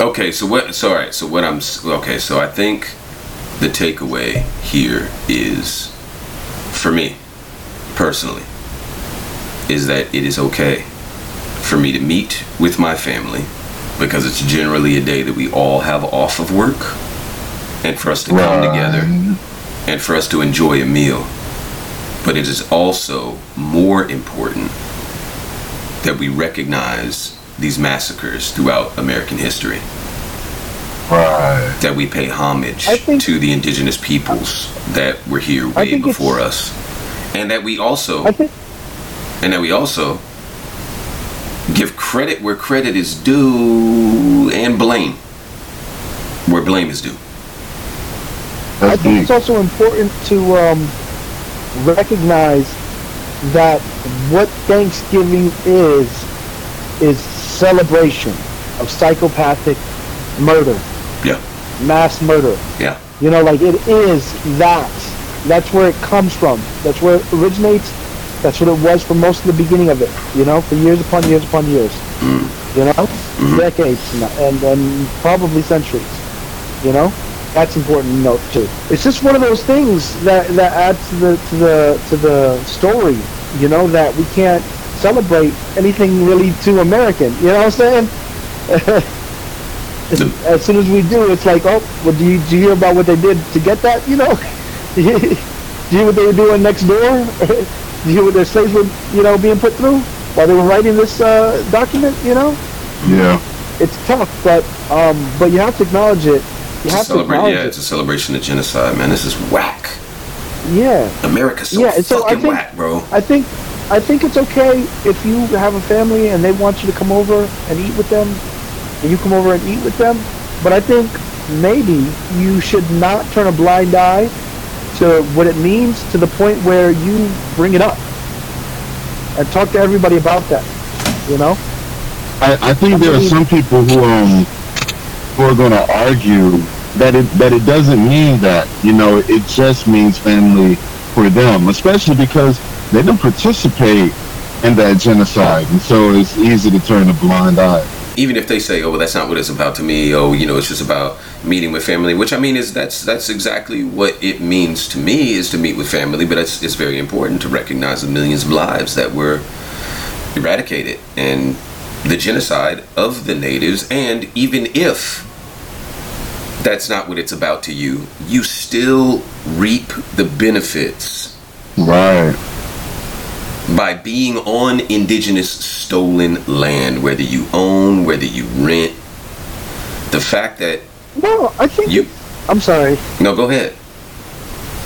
Okay, so what? So all right. So what I'm okay. So I think the takeaway here is, for me, personally, is that it is okay for me to meet with my family because it's generally a day that we all have off of work, and for us to come together and for us to enjoy a meal. But it is also more important that we recognize these massacres throughout American history, Right. that we pay homage think- to the indigenous peoples that were here way before us, and that we also think and that we also give credit where credit is due and blame where blame is due. I think it's also important to um, recognize that what Thanksgiving is is celebration of psychopathic murder, mass murder. yeah, You know, like it is that. That's where it comes from. That's where it originates. That's what it was for most of the beginning of it. You know, for years upon years upon years. Mm. You know, mm-hmm. decades and, and and probably centuries. You know, that's important to note too. It's just one of those things that that adds to the to the to the story. You know, that we can't celebrate anything really too American. You know what I'm saying? as soon as we do, it's like, oh, well, do you, do you hear about what they did to get that? You know, do you hear what they were doing next door? do you hear what their slaves were, you know, being put through while they were writing this uh, document? You know, Yeah. it's tough, but um, but you have to acknowledge it. You it's have to celebration. acknowledge Yeah, it's a celebration of genocide, man. This is whack. Yeah, America's so Yeah, and so I fucking think- whack, bro. I think I think it's okay if you have a family and they want you to come over and eat with them, and you come over and eat with them. But I think maybe you should not turn a blind eye to what it means to the point where you bring it up and talk to everybody about that. You know? I, I think there are some people who um who are going to argue that it that it doesn't mean that you know it just means family for them, especially because they didn't participate in that genocide, and so it's easy to turn a blind eye. Even if they say, "Oh, well, that's not what it's about to me," oh, you know, it's just about meeting with family, which I mean is that's that's exactly what it means to me is to meet with family. But it's it's very important to recognize the millions of lives that were eradicated and the genocide of the natives. And even if that's not what it's about to you, you still reap the benefits Right. By being on indigenous stolen land, whether you own, whether you rent. The fact that No, I think you I'm sorry. no, go ahead.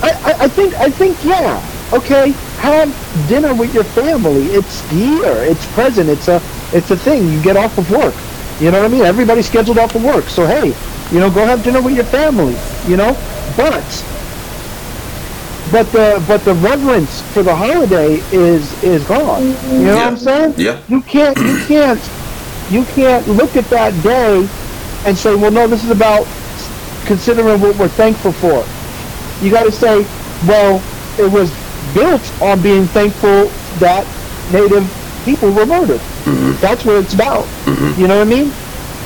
I, I, I think I think yeah. Okay, have dinner with your family. It's here. It's present. It's a it's a thing. You get off of work. You know what I mean? Everybody's scheduled off of work. So hey, you know, go have dinner with your family. You know, but but the but the reverence for the holiday is is gone. You know what I'm saying? Yeah. You can't you can't you can't look at that day and say, well, no, this is about considering what we're thankful for. You got to say, well, it was built on being thankful that Native people were murdered. Mm-hmm. That's what it's about. Mm-hmm. You know what I mean?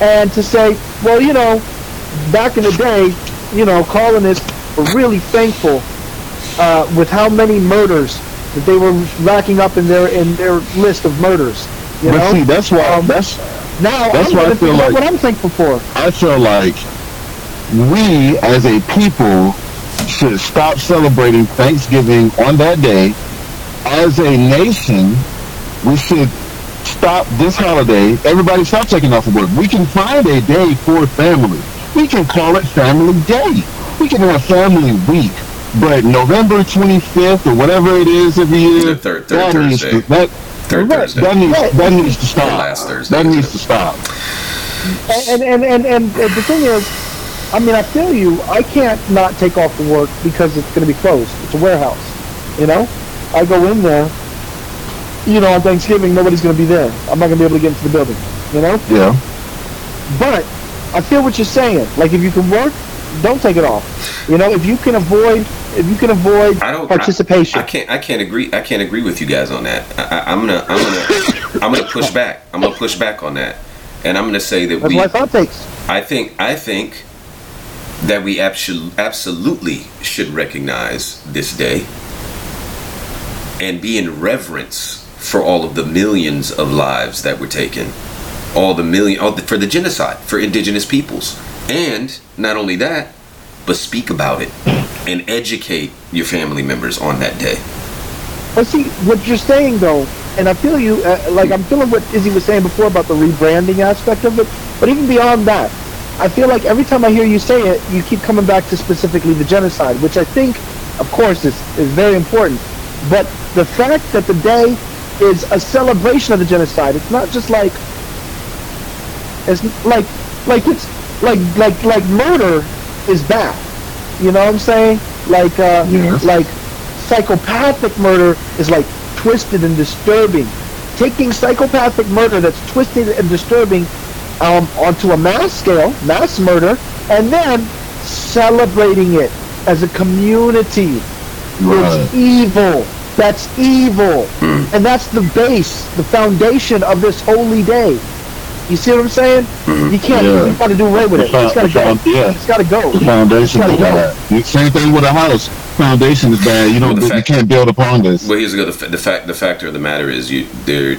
And to say, well, you know, back in the day, you know, colonists were really thankful uh, with how many murders that they were racking up in their in their list of murders. You but know, see, that's why Um, that's now that's why I feel like- what I'm thankful for. I feel like we as a people should stop celebrating Thanksgiving on that day. As a nation, we should stop this holiday. Everybody stop taking off of work. We can find a day for family. We can call it Family Day. We can have Family Week. But November 25th or whatever it is every year, The third- third that, needs to, that, Third Right. Thursday. that, needs, Right. that needs to stop. last Thursday, That isn't needs to stop. and and, and and and the thing is, I mean, I feel you. I can't not take off from work because it's going to be closed. It's a warehouse. You know, I go in there. You know, on Thanksgiving, nobody's going to be there. I'm not going to be able to get into the building. You know, Yeah. but I feel what you're saying. Like, if you can work, don't take it off. You know, if you can avoid, if you can avoid I don't participation. I, I can't. I can't agree. I can't agree with you guys on that. I, I'm gonna. I'm gonna. I'm gonna push back. I'm gonna push back on that, and I'm gonna say that That's we. why thought takes. I think. I think that we absol- absolutely should recognize this day and be in reverence for all of the millions of lives that were taken, all the million, all the, for the genocide for indigenous peoples, and not only that, but speak about it and educate your family members on that day. But see, what you're saying though, and I feel you, uh, like I'm feeling what Izzy was saying before about the rebranding aspect of it, but even beyond that, I feel like every time I hear you say it, you keep coming back to specifically the genocide, which I think, of course, is, is very important. But the fact that the day is a celebration of the genocide, it's not just like, it's like, like it's, like, like, like murder is bad. You know what I'm saying? Like, uh, Yes. like psychopathic murder is like twisted and disturbing. Taking psychopathic murder that's twisted and disturbing um, onto a mass scale, mass murder, and then celebrating it as a community. Right. It's evil. That's evil. And that's the base, the foundation of this holy day. You see what I'm saying? Mm-hmm. You can't, Yeah. you gotta do away with it. The It's gotta go. the yeah. It's gotta go. The foundation is gotta bad. You- Same thing with a house. Foundation is bad. You don't. Well, the you fact- can't build upon this. Well, here's the, the, the fact. The factor of the matter is, you there.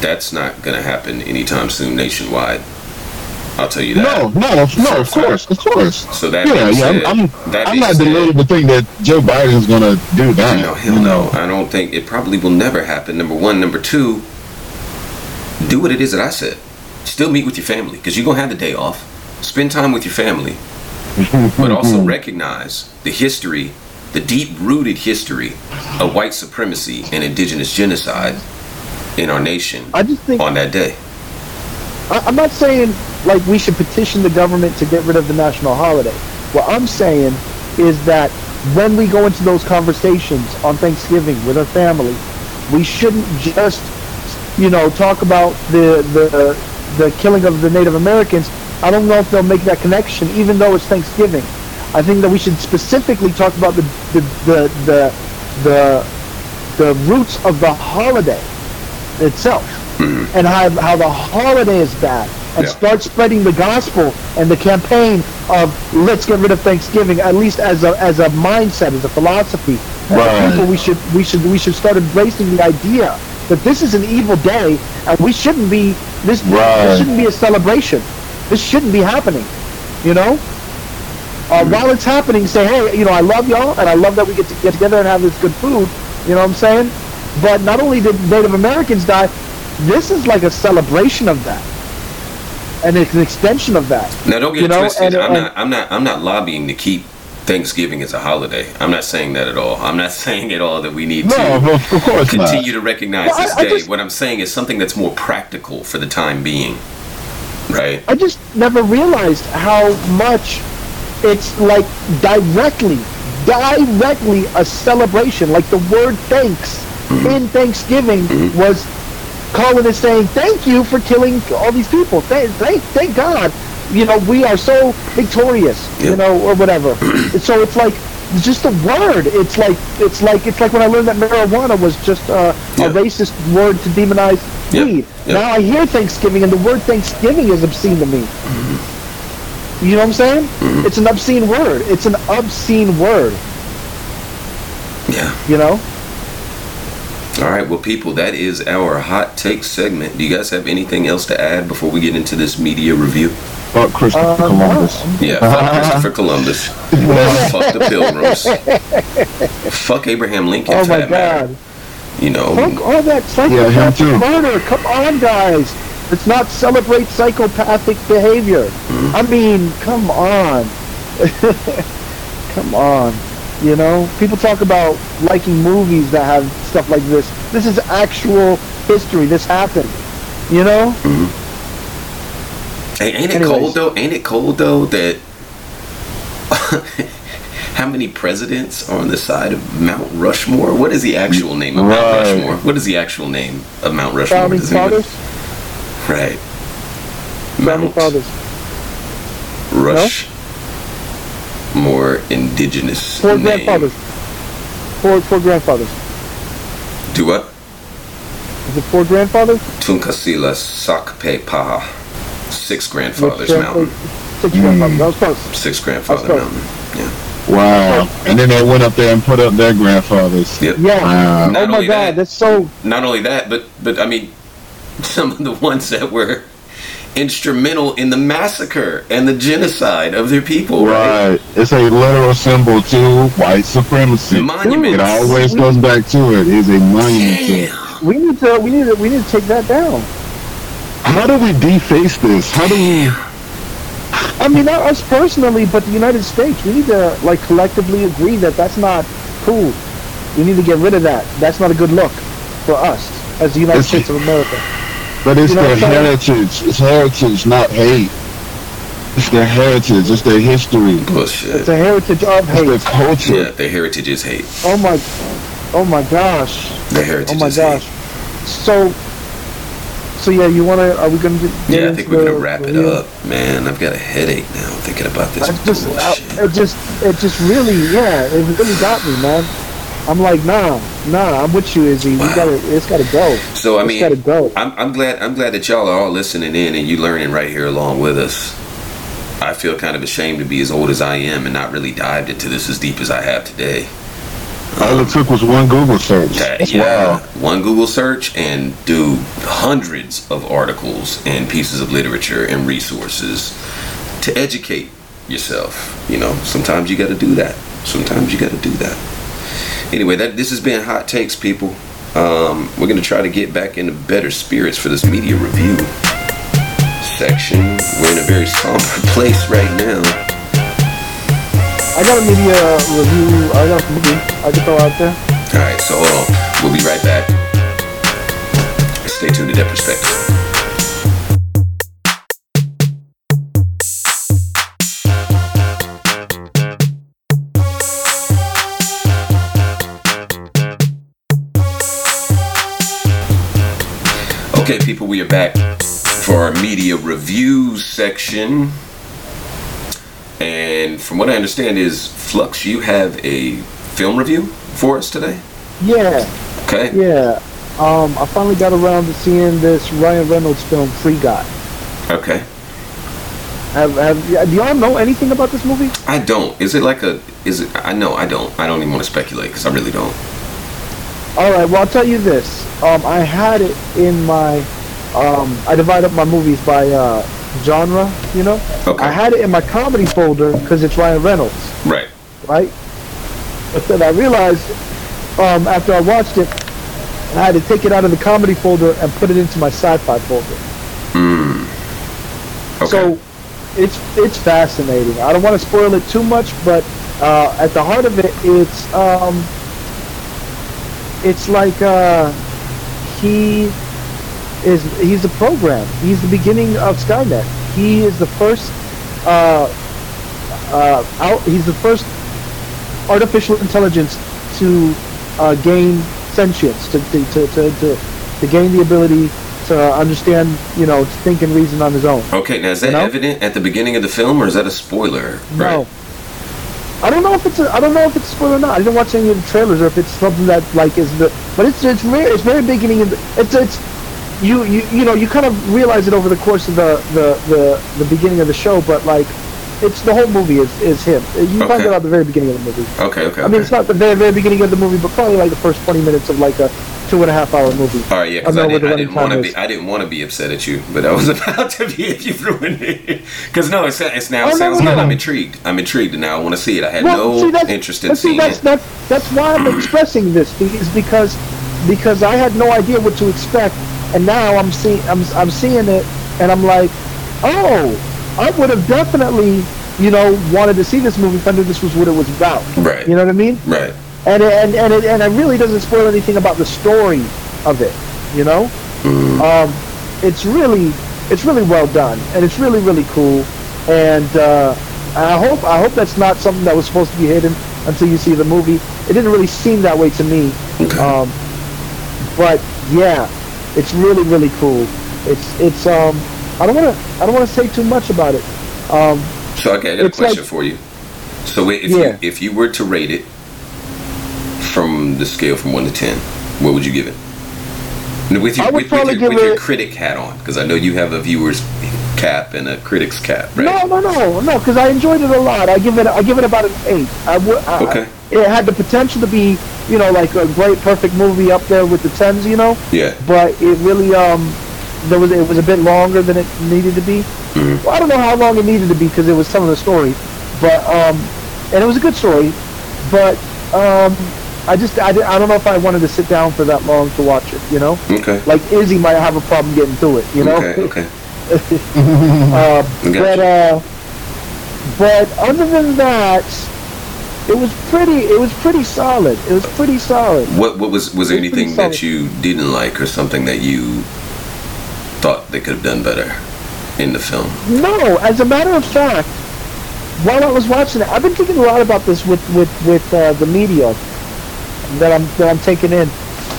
That's not going to happen anytime soon nationwide. I'll tell you that. No, no, no. Of course, of course. So that yeah, yeah. said- I'm, that I'm, I'm not said- deluded to think that Joe Biden's going to do that. No, hell you no. know. I don't think it probably will never happen. Number one, number two. Do what it is that I said. Still meet with your family because you're gonna have the day off. Spend time with your family, but also recognize the history, the deep-rooted history of white supremacy and indigenous genocide in our nation I just think on that day. I, I'm not saying like we should petition the government to get rid of the national holiday. What I'm saying is that when we go into those conversations on Thanksgiving with our family, we shouldn't just, you know, talk about the the the killing of the Native Americans. I don't know if they'll make that connection, even though it's Thanksgiving. I think that we should specifically talk about the the the the the, the roots of the holiday itself mm-hmm. and how, how the holiday is bad and Yeah. start spreading the gospel and the campaign of let's get rid of Thanksgiving at least as a as a mindset as a philosophy Right. people we should we should we should start embracing the idea that this is an evil day and we shouldn't be this, Right. this shouldn't be a celebration this shouldn't be happening you know uh, while it's happening say hey you know I love y'all and I love that we get to get together and have this good food you know what I'm saying but not only did Native Americans die this is like a celebration of that and it's an extension of that Now, don't get You know, twisted. and- I'm and- not. I'm not. I'm not lobbying to keep Thanksgiving is a holiday. I'm not saying that at all. I'm not saying at all that we need No, to of, course continue not. to recognize Well, this I day. just- what I'm saying is something that's more practical for the time being, right? I just never realized how much it's like directly, directly a celebration. Like the word thanks mm-hmm. in Thanksgiving mm-hmm. was calling is saying, thank you for killing all these people. Thank, thank, thank God. You know, we are so victorious, you know, or whatever. So it's like, just a word. It's like, it's like, it's like when I learned that marijuana was just uh, Yeah. a racist word to demonize Yep. weed. Yep. Now I hear Thanksgiving and the word Thanksgiving is obscene to me. You know what I'm saying? It's an obscene word. It's an obscene word. Yeah. You know? All right, well, people, that is our hot take segment. Do you guys have anything else to add before we get into this media review? Fuck Christopher Uh, Columbus. Yeah, fuck Christopher Columbus. fuck the Pilgrims. fuck Abraham Lincoln. Oh my that matter. You know, Fuck all that Yeah, psychopathic too. murder. Come on, guys. Let's not celebrate psychopathic behavior. Mm-hmm. I mean, come on. come on. You know, people talk about liking movies that have stuff like this. This is actual history. This happened. You know? Mm-hmm. Hey, ain't it Anyways. cold though? Ain't it cold though that how many presidents are on the side of Mount Rushmore? What is the actual name of Mount Rushmore? What is the actual name of Mount Rushmore? Founding Does anyone- fathers. Right. Founding Mount fathers. Rush. More indigenous Four name. grandfathers. Four four grandfathers. Do what? Is it four grandfathers? Tunkasila Sakpe Paha. Six grandfathers Which mountain. translates- Six grandfathers. That was close. Mm. Six grandfather That's mountain. Yeah. Wow. And then they went up there and put up their grandfathers. Yep. Yeah. Wow. Oh not oh my only God, that- that's so. not only that, but but I mean, some of the ones that were instrumental in the massacre and the genocide of their people. Right. Right. It's a literal symbol to white supremacy. Monuments. It always goes back to it. It's a monument to it. Damn. We need to. We need to. We need to take that down. How do we deface this? How do we I mean, not us personally, but the United States. We need to like collectively agree that that's not cool. We need to get rid of that. That's not a good look for us as the United It's- States of America. But it's You know their heritage. It's heritage, not hate. It's their heritage. It's their history. Bullshit. It's a heritage of It's their hate. culture. Yeah, their heritage is hate. Oh my, oh my gosh. Their heritage Oh my is gosh. hate. So, so yeah, you wanna? Are we gonna? Get Yeah, I think we're gonna the wrap it review? up, man. I've got a headache now thinking about this I just, I, it just, it just really, yeah, it really got me, man. I'm like, nah, nah, I'm with you, Izzy. We Wow. gotta, it's gotta go. So I It's mean, gotta go. I'm, I'm glad I'm glad that y'all are all listening in and you learning right here along with us. I feel kind of ashamed to be as old as I am and not really dived into this as deep as I have today. All it took was one Google search. That- yeah, wild. one Google search and do hundreds of articles and pieces of literature and resources to educate yourself. You know, sometimes you got to do that. Sometimes you got to do that. Anyway, that this has been hot takes, people. Um, we're gonna try to get back into better spirits for this media review section. We're in a very somber place right now. I got a media review. I got a movie I can throw out there. All right, so on. We'll be right back. Stay tuned to that perspective. Okay, people, we are back for our media review section. And from what I understand is Flux, you have a film review for us today? Yeah, Okay. yeah. Um, I finally got around to seeing this Ryan Reynolds film, Free Guy. Okay. Have, have, do y'all know anything about this movie? I don't. Is it like a? Is it? I know. I don't. I don't even want to speculate because I really don't. All right. Well, I'll tell you this. Um, I had it in my. Um, I divide up my movies by uh, genre. You know. Okay. I had it in my comedy folder because it's Ryan Reynolds, Right. right? But then I realized um, after I watched it, I had to take it out of the comedy folder and put it into my sci-fi folder. Okay. So it's it's fascinating. I don't want to spoil it too much, but uh, at the heart of it, it's um, it's like uh, he is he's a program. He's the beginning of Skynet. He is the first uh, uh, out. He's the first artificial intelligence to uh, gain sentience, to to, to, to, to gain the ability to understand, you know, to think and reason on his own. okay. Now is that You know? evident at the beginning of the film, or is that a spoiler? No. Right. I don't know if it's a, I don't know if it's spoiler or not. I didn't watch any of the trailers or if it's something that like is the but it's it's very it's very beginning of the, it's it's you you you know you kind of realize it over the course of the the the, the beginning of the show but like it's the whole movie is, is him. You find Okay. that out at the very beginning of the movie. Okay. Okay. I mean, okay. it's not the very, very beginning of the movie, but probably like the first 20 minutes of like a two and a half hour movie. All right, yeah, I because I, didn't, I didn't want to be. I didn't want to be upset at you, but I was about to be if you ruined it. Because no, it's, it's now Oh, no, sounds good. I'm intrigued. I'm intrigued, and now I want to see it. I had Well, no see, interest in see, seeing that's, it. That's, that's why I'm expressing this is because because I had no idea what to expect, and now I'm seeing I'm I'm seeing it, and I'm like, oh, I would have definitely you know wanted to see this movie if I knew this was what it was about. Right. You know what I mean? Right. And it, and and it, and it really doesn't spoil anything about the story of it. You know, um, it's really it's really well done, and it's really really cool. And uh, I hope I hope that's not something that was supposed to be hidden until you see the movie. It didn't really seem that way to me. Okay. Um, but yeah, it's really really cool. It's it's um I don't want to I don't want to say too much about it. Um, So okay, I got a question like- for you. So if Yeah. you if you were to rate it from the scale from one to ten, what would you give it? With your I would with, with probably your, with your it- critic hat on, because I know you have a viewer's cap and a critic's cap, right? No, no, no, no, because I enjoyed it a lot. I give it, I give it about an eight. I would. I- Okay. It had the potential to be, you know, like a great, perfect movie up there with the tens, you know. Yeah. But it really, um, there was, it was a bit longer than it needed to be. Mhm. Well, I don't know how long it needed to be because it was telling the story, but um, and it was a good story, but um, I just, I, I don't know if I wanted to sit down for that long to watch it, you know. Okay. Like Izzy might have a problem getting through it, you know. Okay. Okay. Uh, but uh, but other than that, it was pretty. It was pretty solid. It was pretty solid. What what was was there pretty anything that you didn't like or something that you thought they could have done better in the film? No, as a matter of fact, while I was watching it, I've been thinking a lot about this with with with uh, the media that I'm that I'm taking in,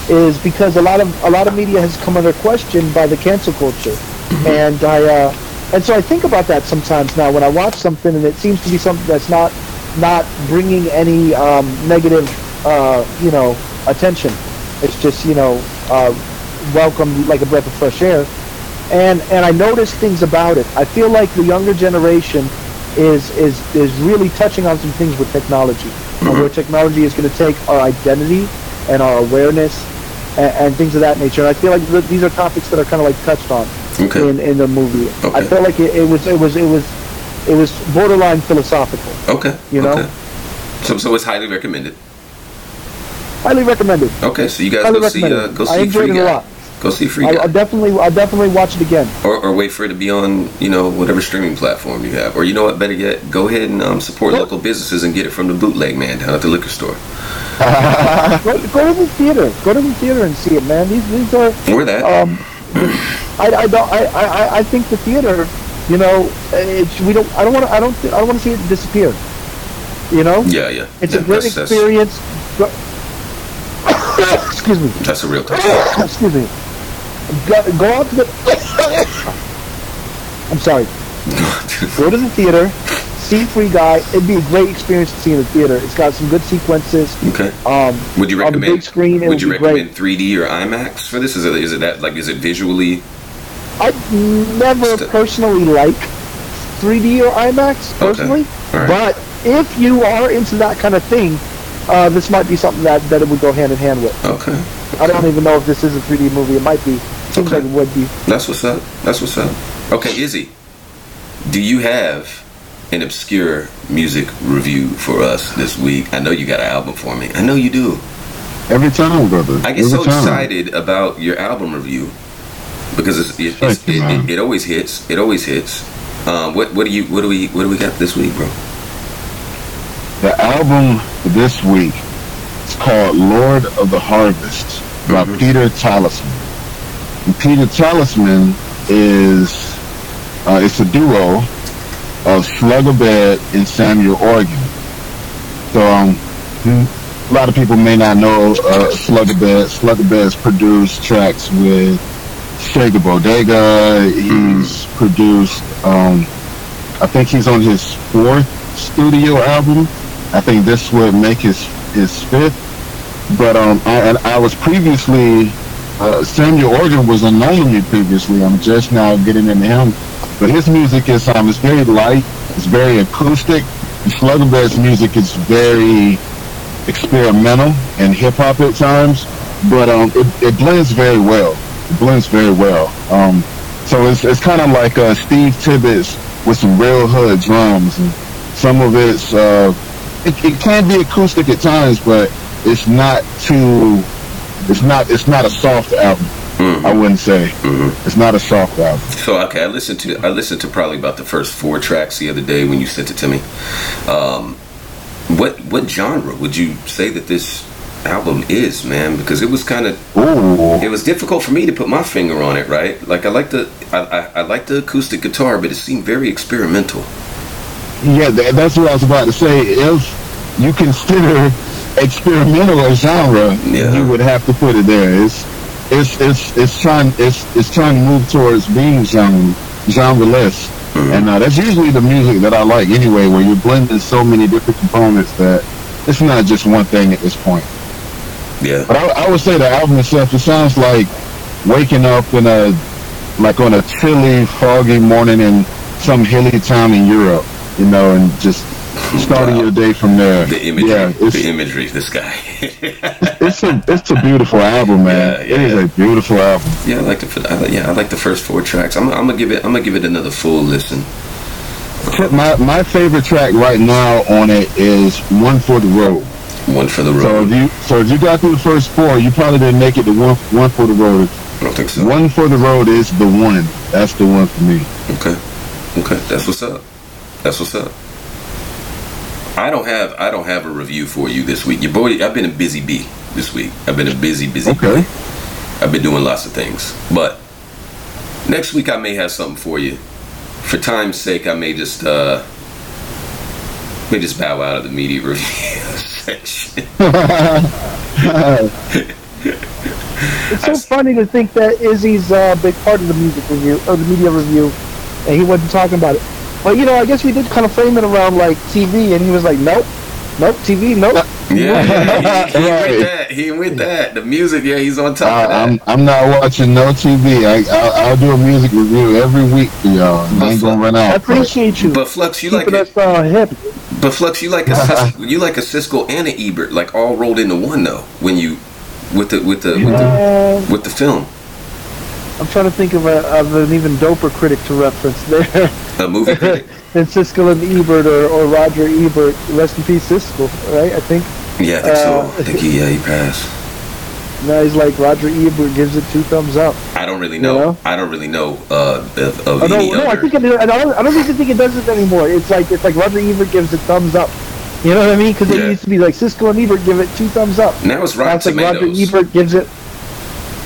is because a lot of a lot of media has come under question by the cancel culture, and I uh, and so I think about that sometimes now when I watch something and it seems to be something that's not not bringing any um, negative uh, you know attention. It's just you know uh, welcome like a breath of fresh air and and I notice things about it. I feel like the younger generation is is is really touching on some things with technology, and where technology is going to take our identity and our awareness and, and things of that nature. And I feel like th- these are topics that are kind of like touched on Okay. in in the movie. I felt like it, it was it was it was it was borderline philosophical. Okay. You know? Okay. So so it's highly recommended. Highly recommended. Okay, so you guys Highly go see uh, go I see enjoyed Free it a lot. Go see Free I'll, Guy. I'll definitely I'll definitely watch it again. or, or wait for it to be on, you know, whatever streaming platform you have. Or you know what, better yet, go ahead and um, support Well- local businesses and get it from the bootleg man down at the liquor store. Go, go to the theater. Go to the theater and see it, man. These these are Or that. um, I, I don't I, I, I think the theater, you know, it's, we don't I don't want to I don't I don't want to see it disappear. You know, yeah, yeah. it's That- a great that's, that's, experience. Go- Excuse me. that's a real touch. Excuse me. Go, go out to the. I'm sorry. Go to the theater. See Free Guy. It'd be a great experience to see in the theater. It's got some good sequences. okay. Um, Would you recommend? big screen? It would you be great. recommend 3D or IMAX for this? Is it is it that like is it visually? I never St- personally like 3D or IMAX personally, All right. but if you are into that kind of thing, uh, this might be something that, that it would go hand in hand with. Okay. I don't even know if this is a 3D movie. It might be. Seems Okay. like it would be. That's what's up. That's what's up. Okay, Izzy, do you have an obscure music review for us this week? I know you got an album for me. I know you do. Every time, brother. I get Every so time. excited about your album review because it's, it, it's, you, it, it, it always hits. It always hits. Um, what what do you what do we what do we got this week, bro? The album this week is called Lord of the Harvest by Mhm. Peter Talisman. Peter Talisman is uh, it's a duo of Slugabed and Samuel Organ. So um, hmm, a lot of people may not know uh, Slugabed. Slugabed's produced tracks with Sega Bodega. He's produced um, I think he's on his fourth studio album. I think this would make his his fifth. But um, I, and I was previously uh, Samuel Organ was unknown to me previously. I'm just now getting into him. But his music is um, it's very light. It's very acoustic. Slugabed's music is very experimental and hip hop at times. but um, it, it blends very well. It blends very well. Um, so it's it's kind of like uh, Steve Tibbetts with some real hood drums, and some of it's uh, it, it can be acoustic at times, but it's not too. It's not. It's not a soft album. I wouldn't say it's not a soft album. So okay, I listened to I listened to probably about the first four tracks the other day when you sent it to me. Um, what what genre would you say that this album is, man? Because it was kind of it was difficult for me to put my finger on it, right? Like I like the I, I, I like the acoustic guitar, but it seemed very experimental. yeah, tha- that's what I was about to say. If you consider experimental a genre, Yeah. you would have to put it there. It's it's it's it's trying it's it's trying to move towards being genre genreless, and uh, that's usually the music that I like anyway, where you're blending so many different components that it's not just one thing at this point. Yeah, But I, I would say the album itself, it sounds like waking up in a, like on a chilly, foggy morning in some hilly town in Europe, you know, and just starting your day from there. the imagery, Yeah, the imagery, this guy. it's a it's a beautiful album, man. Yeah, yeah, it is a beautiful album. yeah, I like the I like, yeah I like the first four tracks. I'm, I'm gonna give it I'm gonna give it another full listen. My my favorite track right now on it is "One for the Road." One for the road. So if you so if you got through the first four, you probably didn't make it to one one for the road. I don't think so. One for the road is the one. That's the one for me. Okay. Okay. That's what's up. That's what's up. I don't have I don't have a review for you this week. Your boy I've been a busy bee this week. I've been a busy, busy Okay. bee. I've been doing lots of things. But next week I may have something for you. For time's sake I may just uh may just bow out of the media review section. It's so funny to think that Izzy's a big part of the music review or the media review, and he wasn't talking about it. But you know, I guess we did kind of frame it around like TV, and he was like, "Nope, nope, TV, nope." Yeah, yeah, he, he Right. with that. He ain't with that. The music, yeah, he's on top of I, that. I'm I'm not watching no TV. I I'll, I'll do a music review every week for y'all. I ain't gonna run out. I appreciate you But Flux, you like keeping it. us uh, hip. But Flux, you like a Sis- you like a Siskel and an Ebert, like all rolled into one though. When you with the with the with the, with the film, I'm trying to think of, a, of an even doper critic to reference there a movie critic. than Siskel and Ebert or, or Roger Ebert. Rest in peace, Siskel. Right? I think Yeah, I think so. Uh, I think he yeah he passed. now he's like Roger Ebert gives it two thumbs up. I don't really know. know? I don't really know uh, of, of Oh, no, no, I think it, I don't. I don't even think it does it anymore. It's like it's like Roger Ebert gives it thumbs up. You know what I mean? Because Yeah. it used to be like Siskel and Ebert give it two thumbs up. now it's Now it's like Roger Ebert gives it.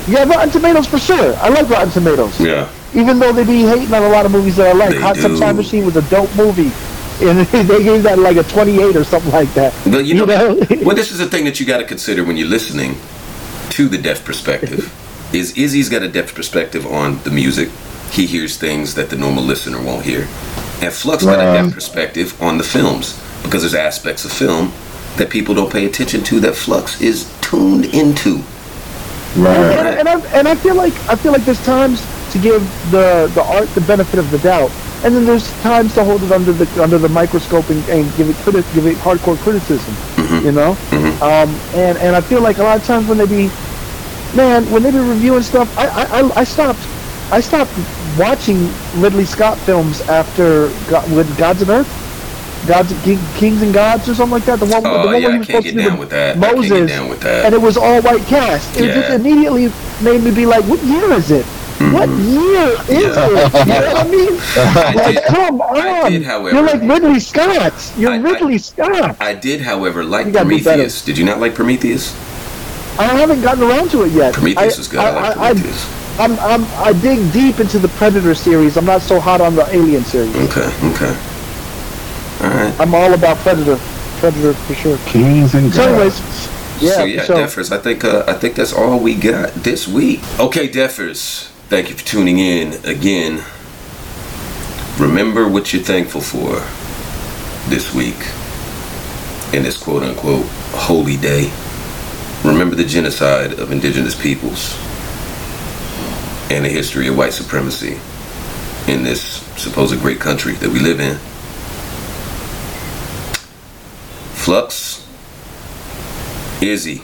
Yeah, Rotten Tomatoes for sure. I like Rotten Tomatoes. Yeah, Even though they be hating on a lot of movies that I like. They Hot Tub. Time Machine was a dope movie, and they gave that like a 28 or something like that. but you know, know? well, this is the thing that you got to consider when you're listening to the deaf perspective. Is Izzy's got a deaf perspective on the music? He hears things that the normal listener won't hear. And Flux got a deaf perspective on the films because there's aspects of film that people don't pay attention to that Flux is tuned into. And, Right. I- and I and I feel like I feel like there's times to give the the art the benefit of the doubt, and then there's times to hold it under the under the microscope and, and give it criti- give it hardcore criticism. You know, um, and and I feel like a lot of times when they be, man, when they be reviewing stuff, I I, I- I stopped I stopped watching Ridley Scott films after God, with Gods and Earth. Gods, Kings and Gods, or something like that. The one, Oh, the one yeah, where he was supposed to down with that. I Moses, down with that. and it was all white cast. It just immediately made me be like, "What year is it? What year is Mm-hmm. Yeah. it?" You know what I mean? I like, did- come on! I did, however- You're like Ridley Scott. You're I- I- Ridley Scott. I did, however, like You gotta do better. Prometheus. Did you not like Prometheus? I haven't gotten around to it yet. Prometheus I, was good. I, like I, Prometheus. I'm, I'm, I dig deep into the Predator series. I'm not so hot on the Alien series. okay, okay. All right. I'm all about Predator. Predator for sure. Kings and So, anyways, yeah. so yeah, so, Defers. I think uh, I think that's all we got this week. Okay, Defers. Thank you for tuning in again. Remember what you're thankful for this week in this quote unquote holy day. Remember the genocide of indigenous peoples and the history of white supremacy in this supposed great country that we live in. Flux, Izzy,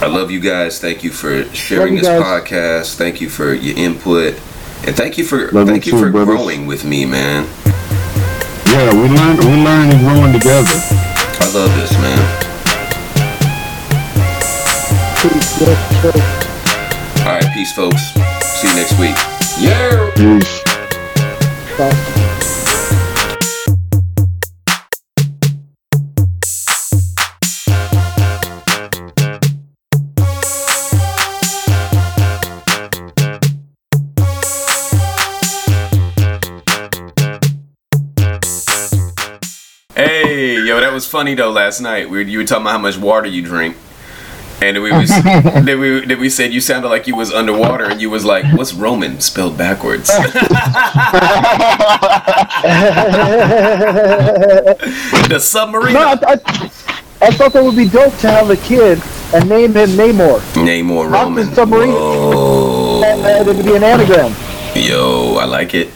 I love you guys. Thank you for sharing you this guys. podcast. Thank you for your input, and thank you for Love thank you too, for brothers. growing with me, man. Yeah, we learn we learn and growing together. I love this, man. Peace. All right, peace, folks. See you next week. Yeah. Peace. Bye. Was funny though. Last night, we you were talking about how much water you drink, and then we was then we then we said you sounded like you was underwater, and you was like, "What's Roman spelled backwards?" the submarine. No, I, I, I thought that would be dope to have a kid and name him Namor. Namor Roman. submarine. Whoa. And, and it would be an anagram. Yo, I like it.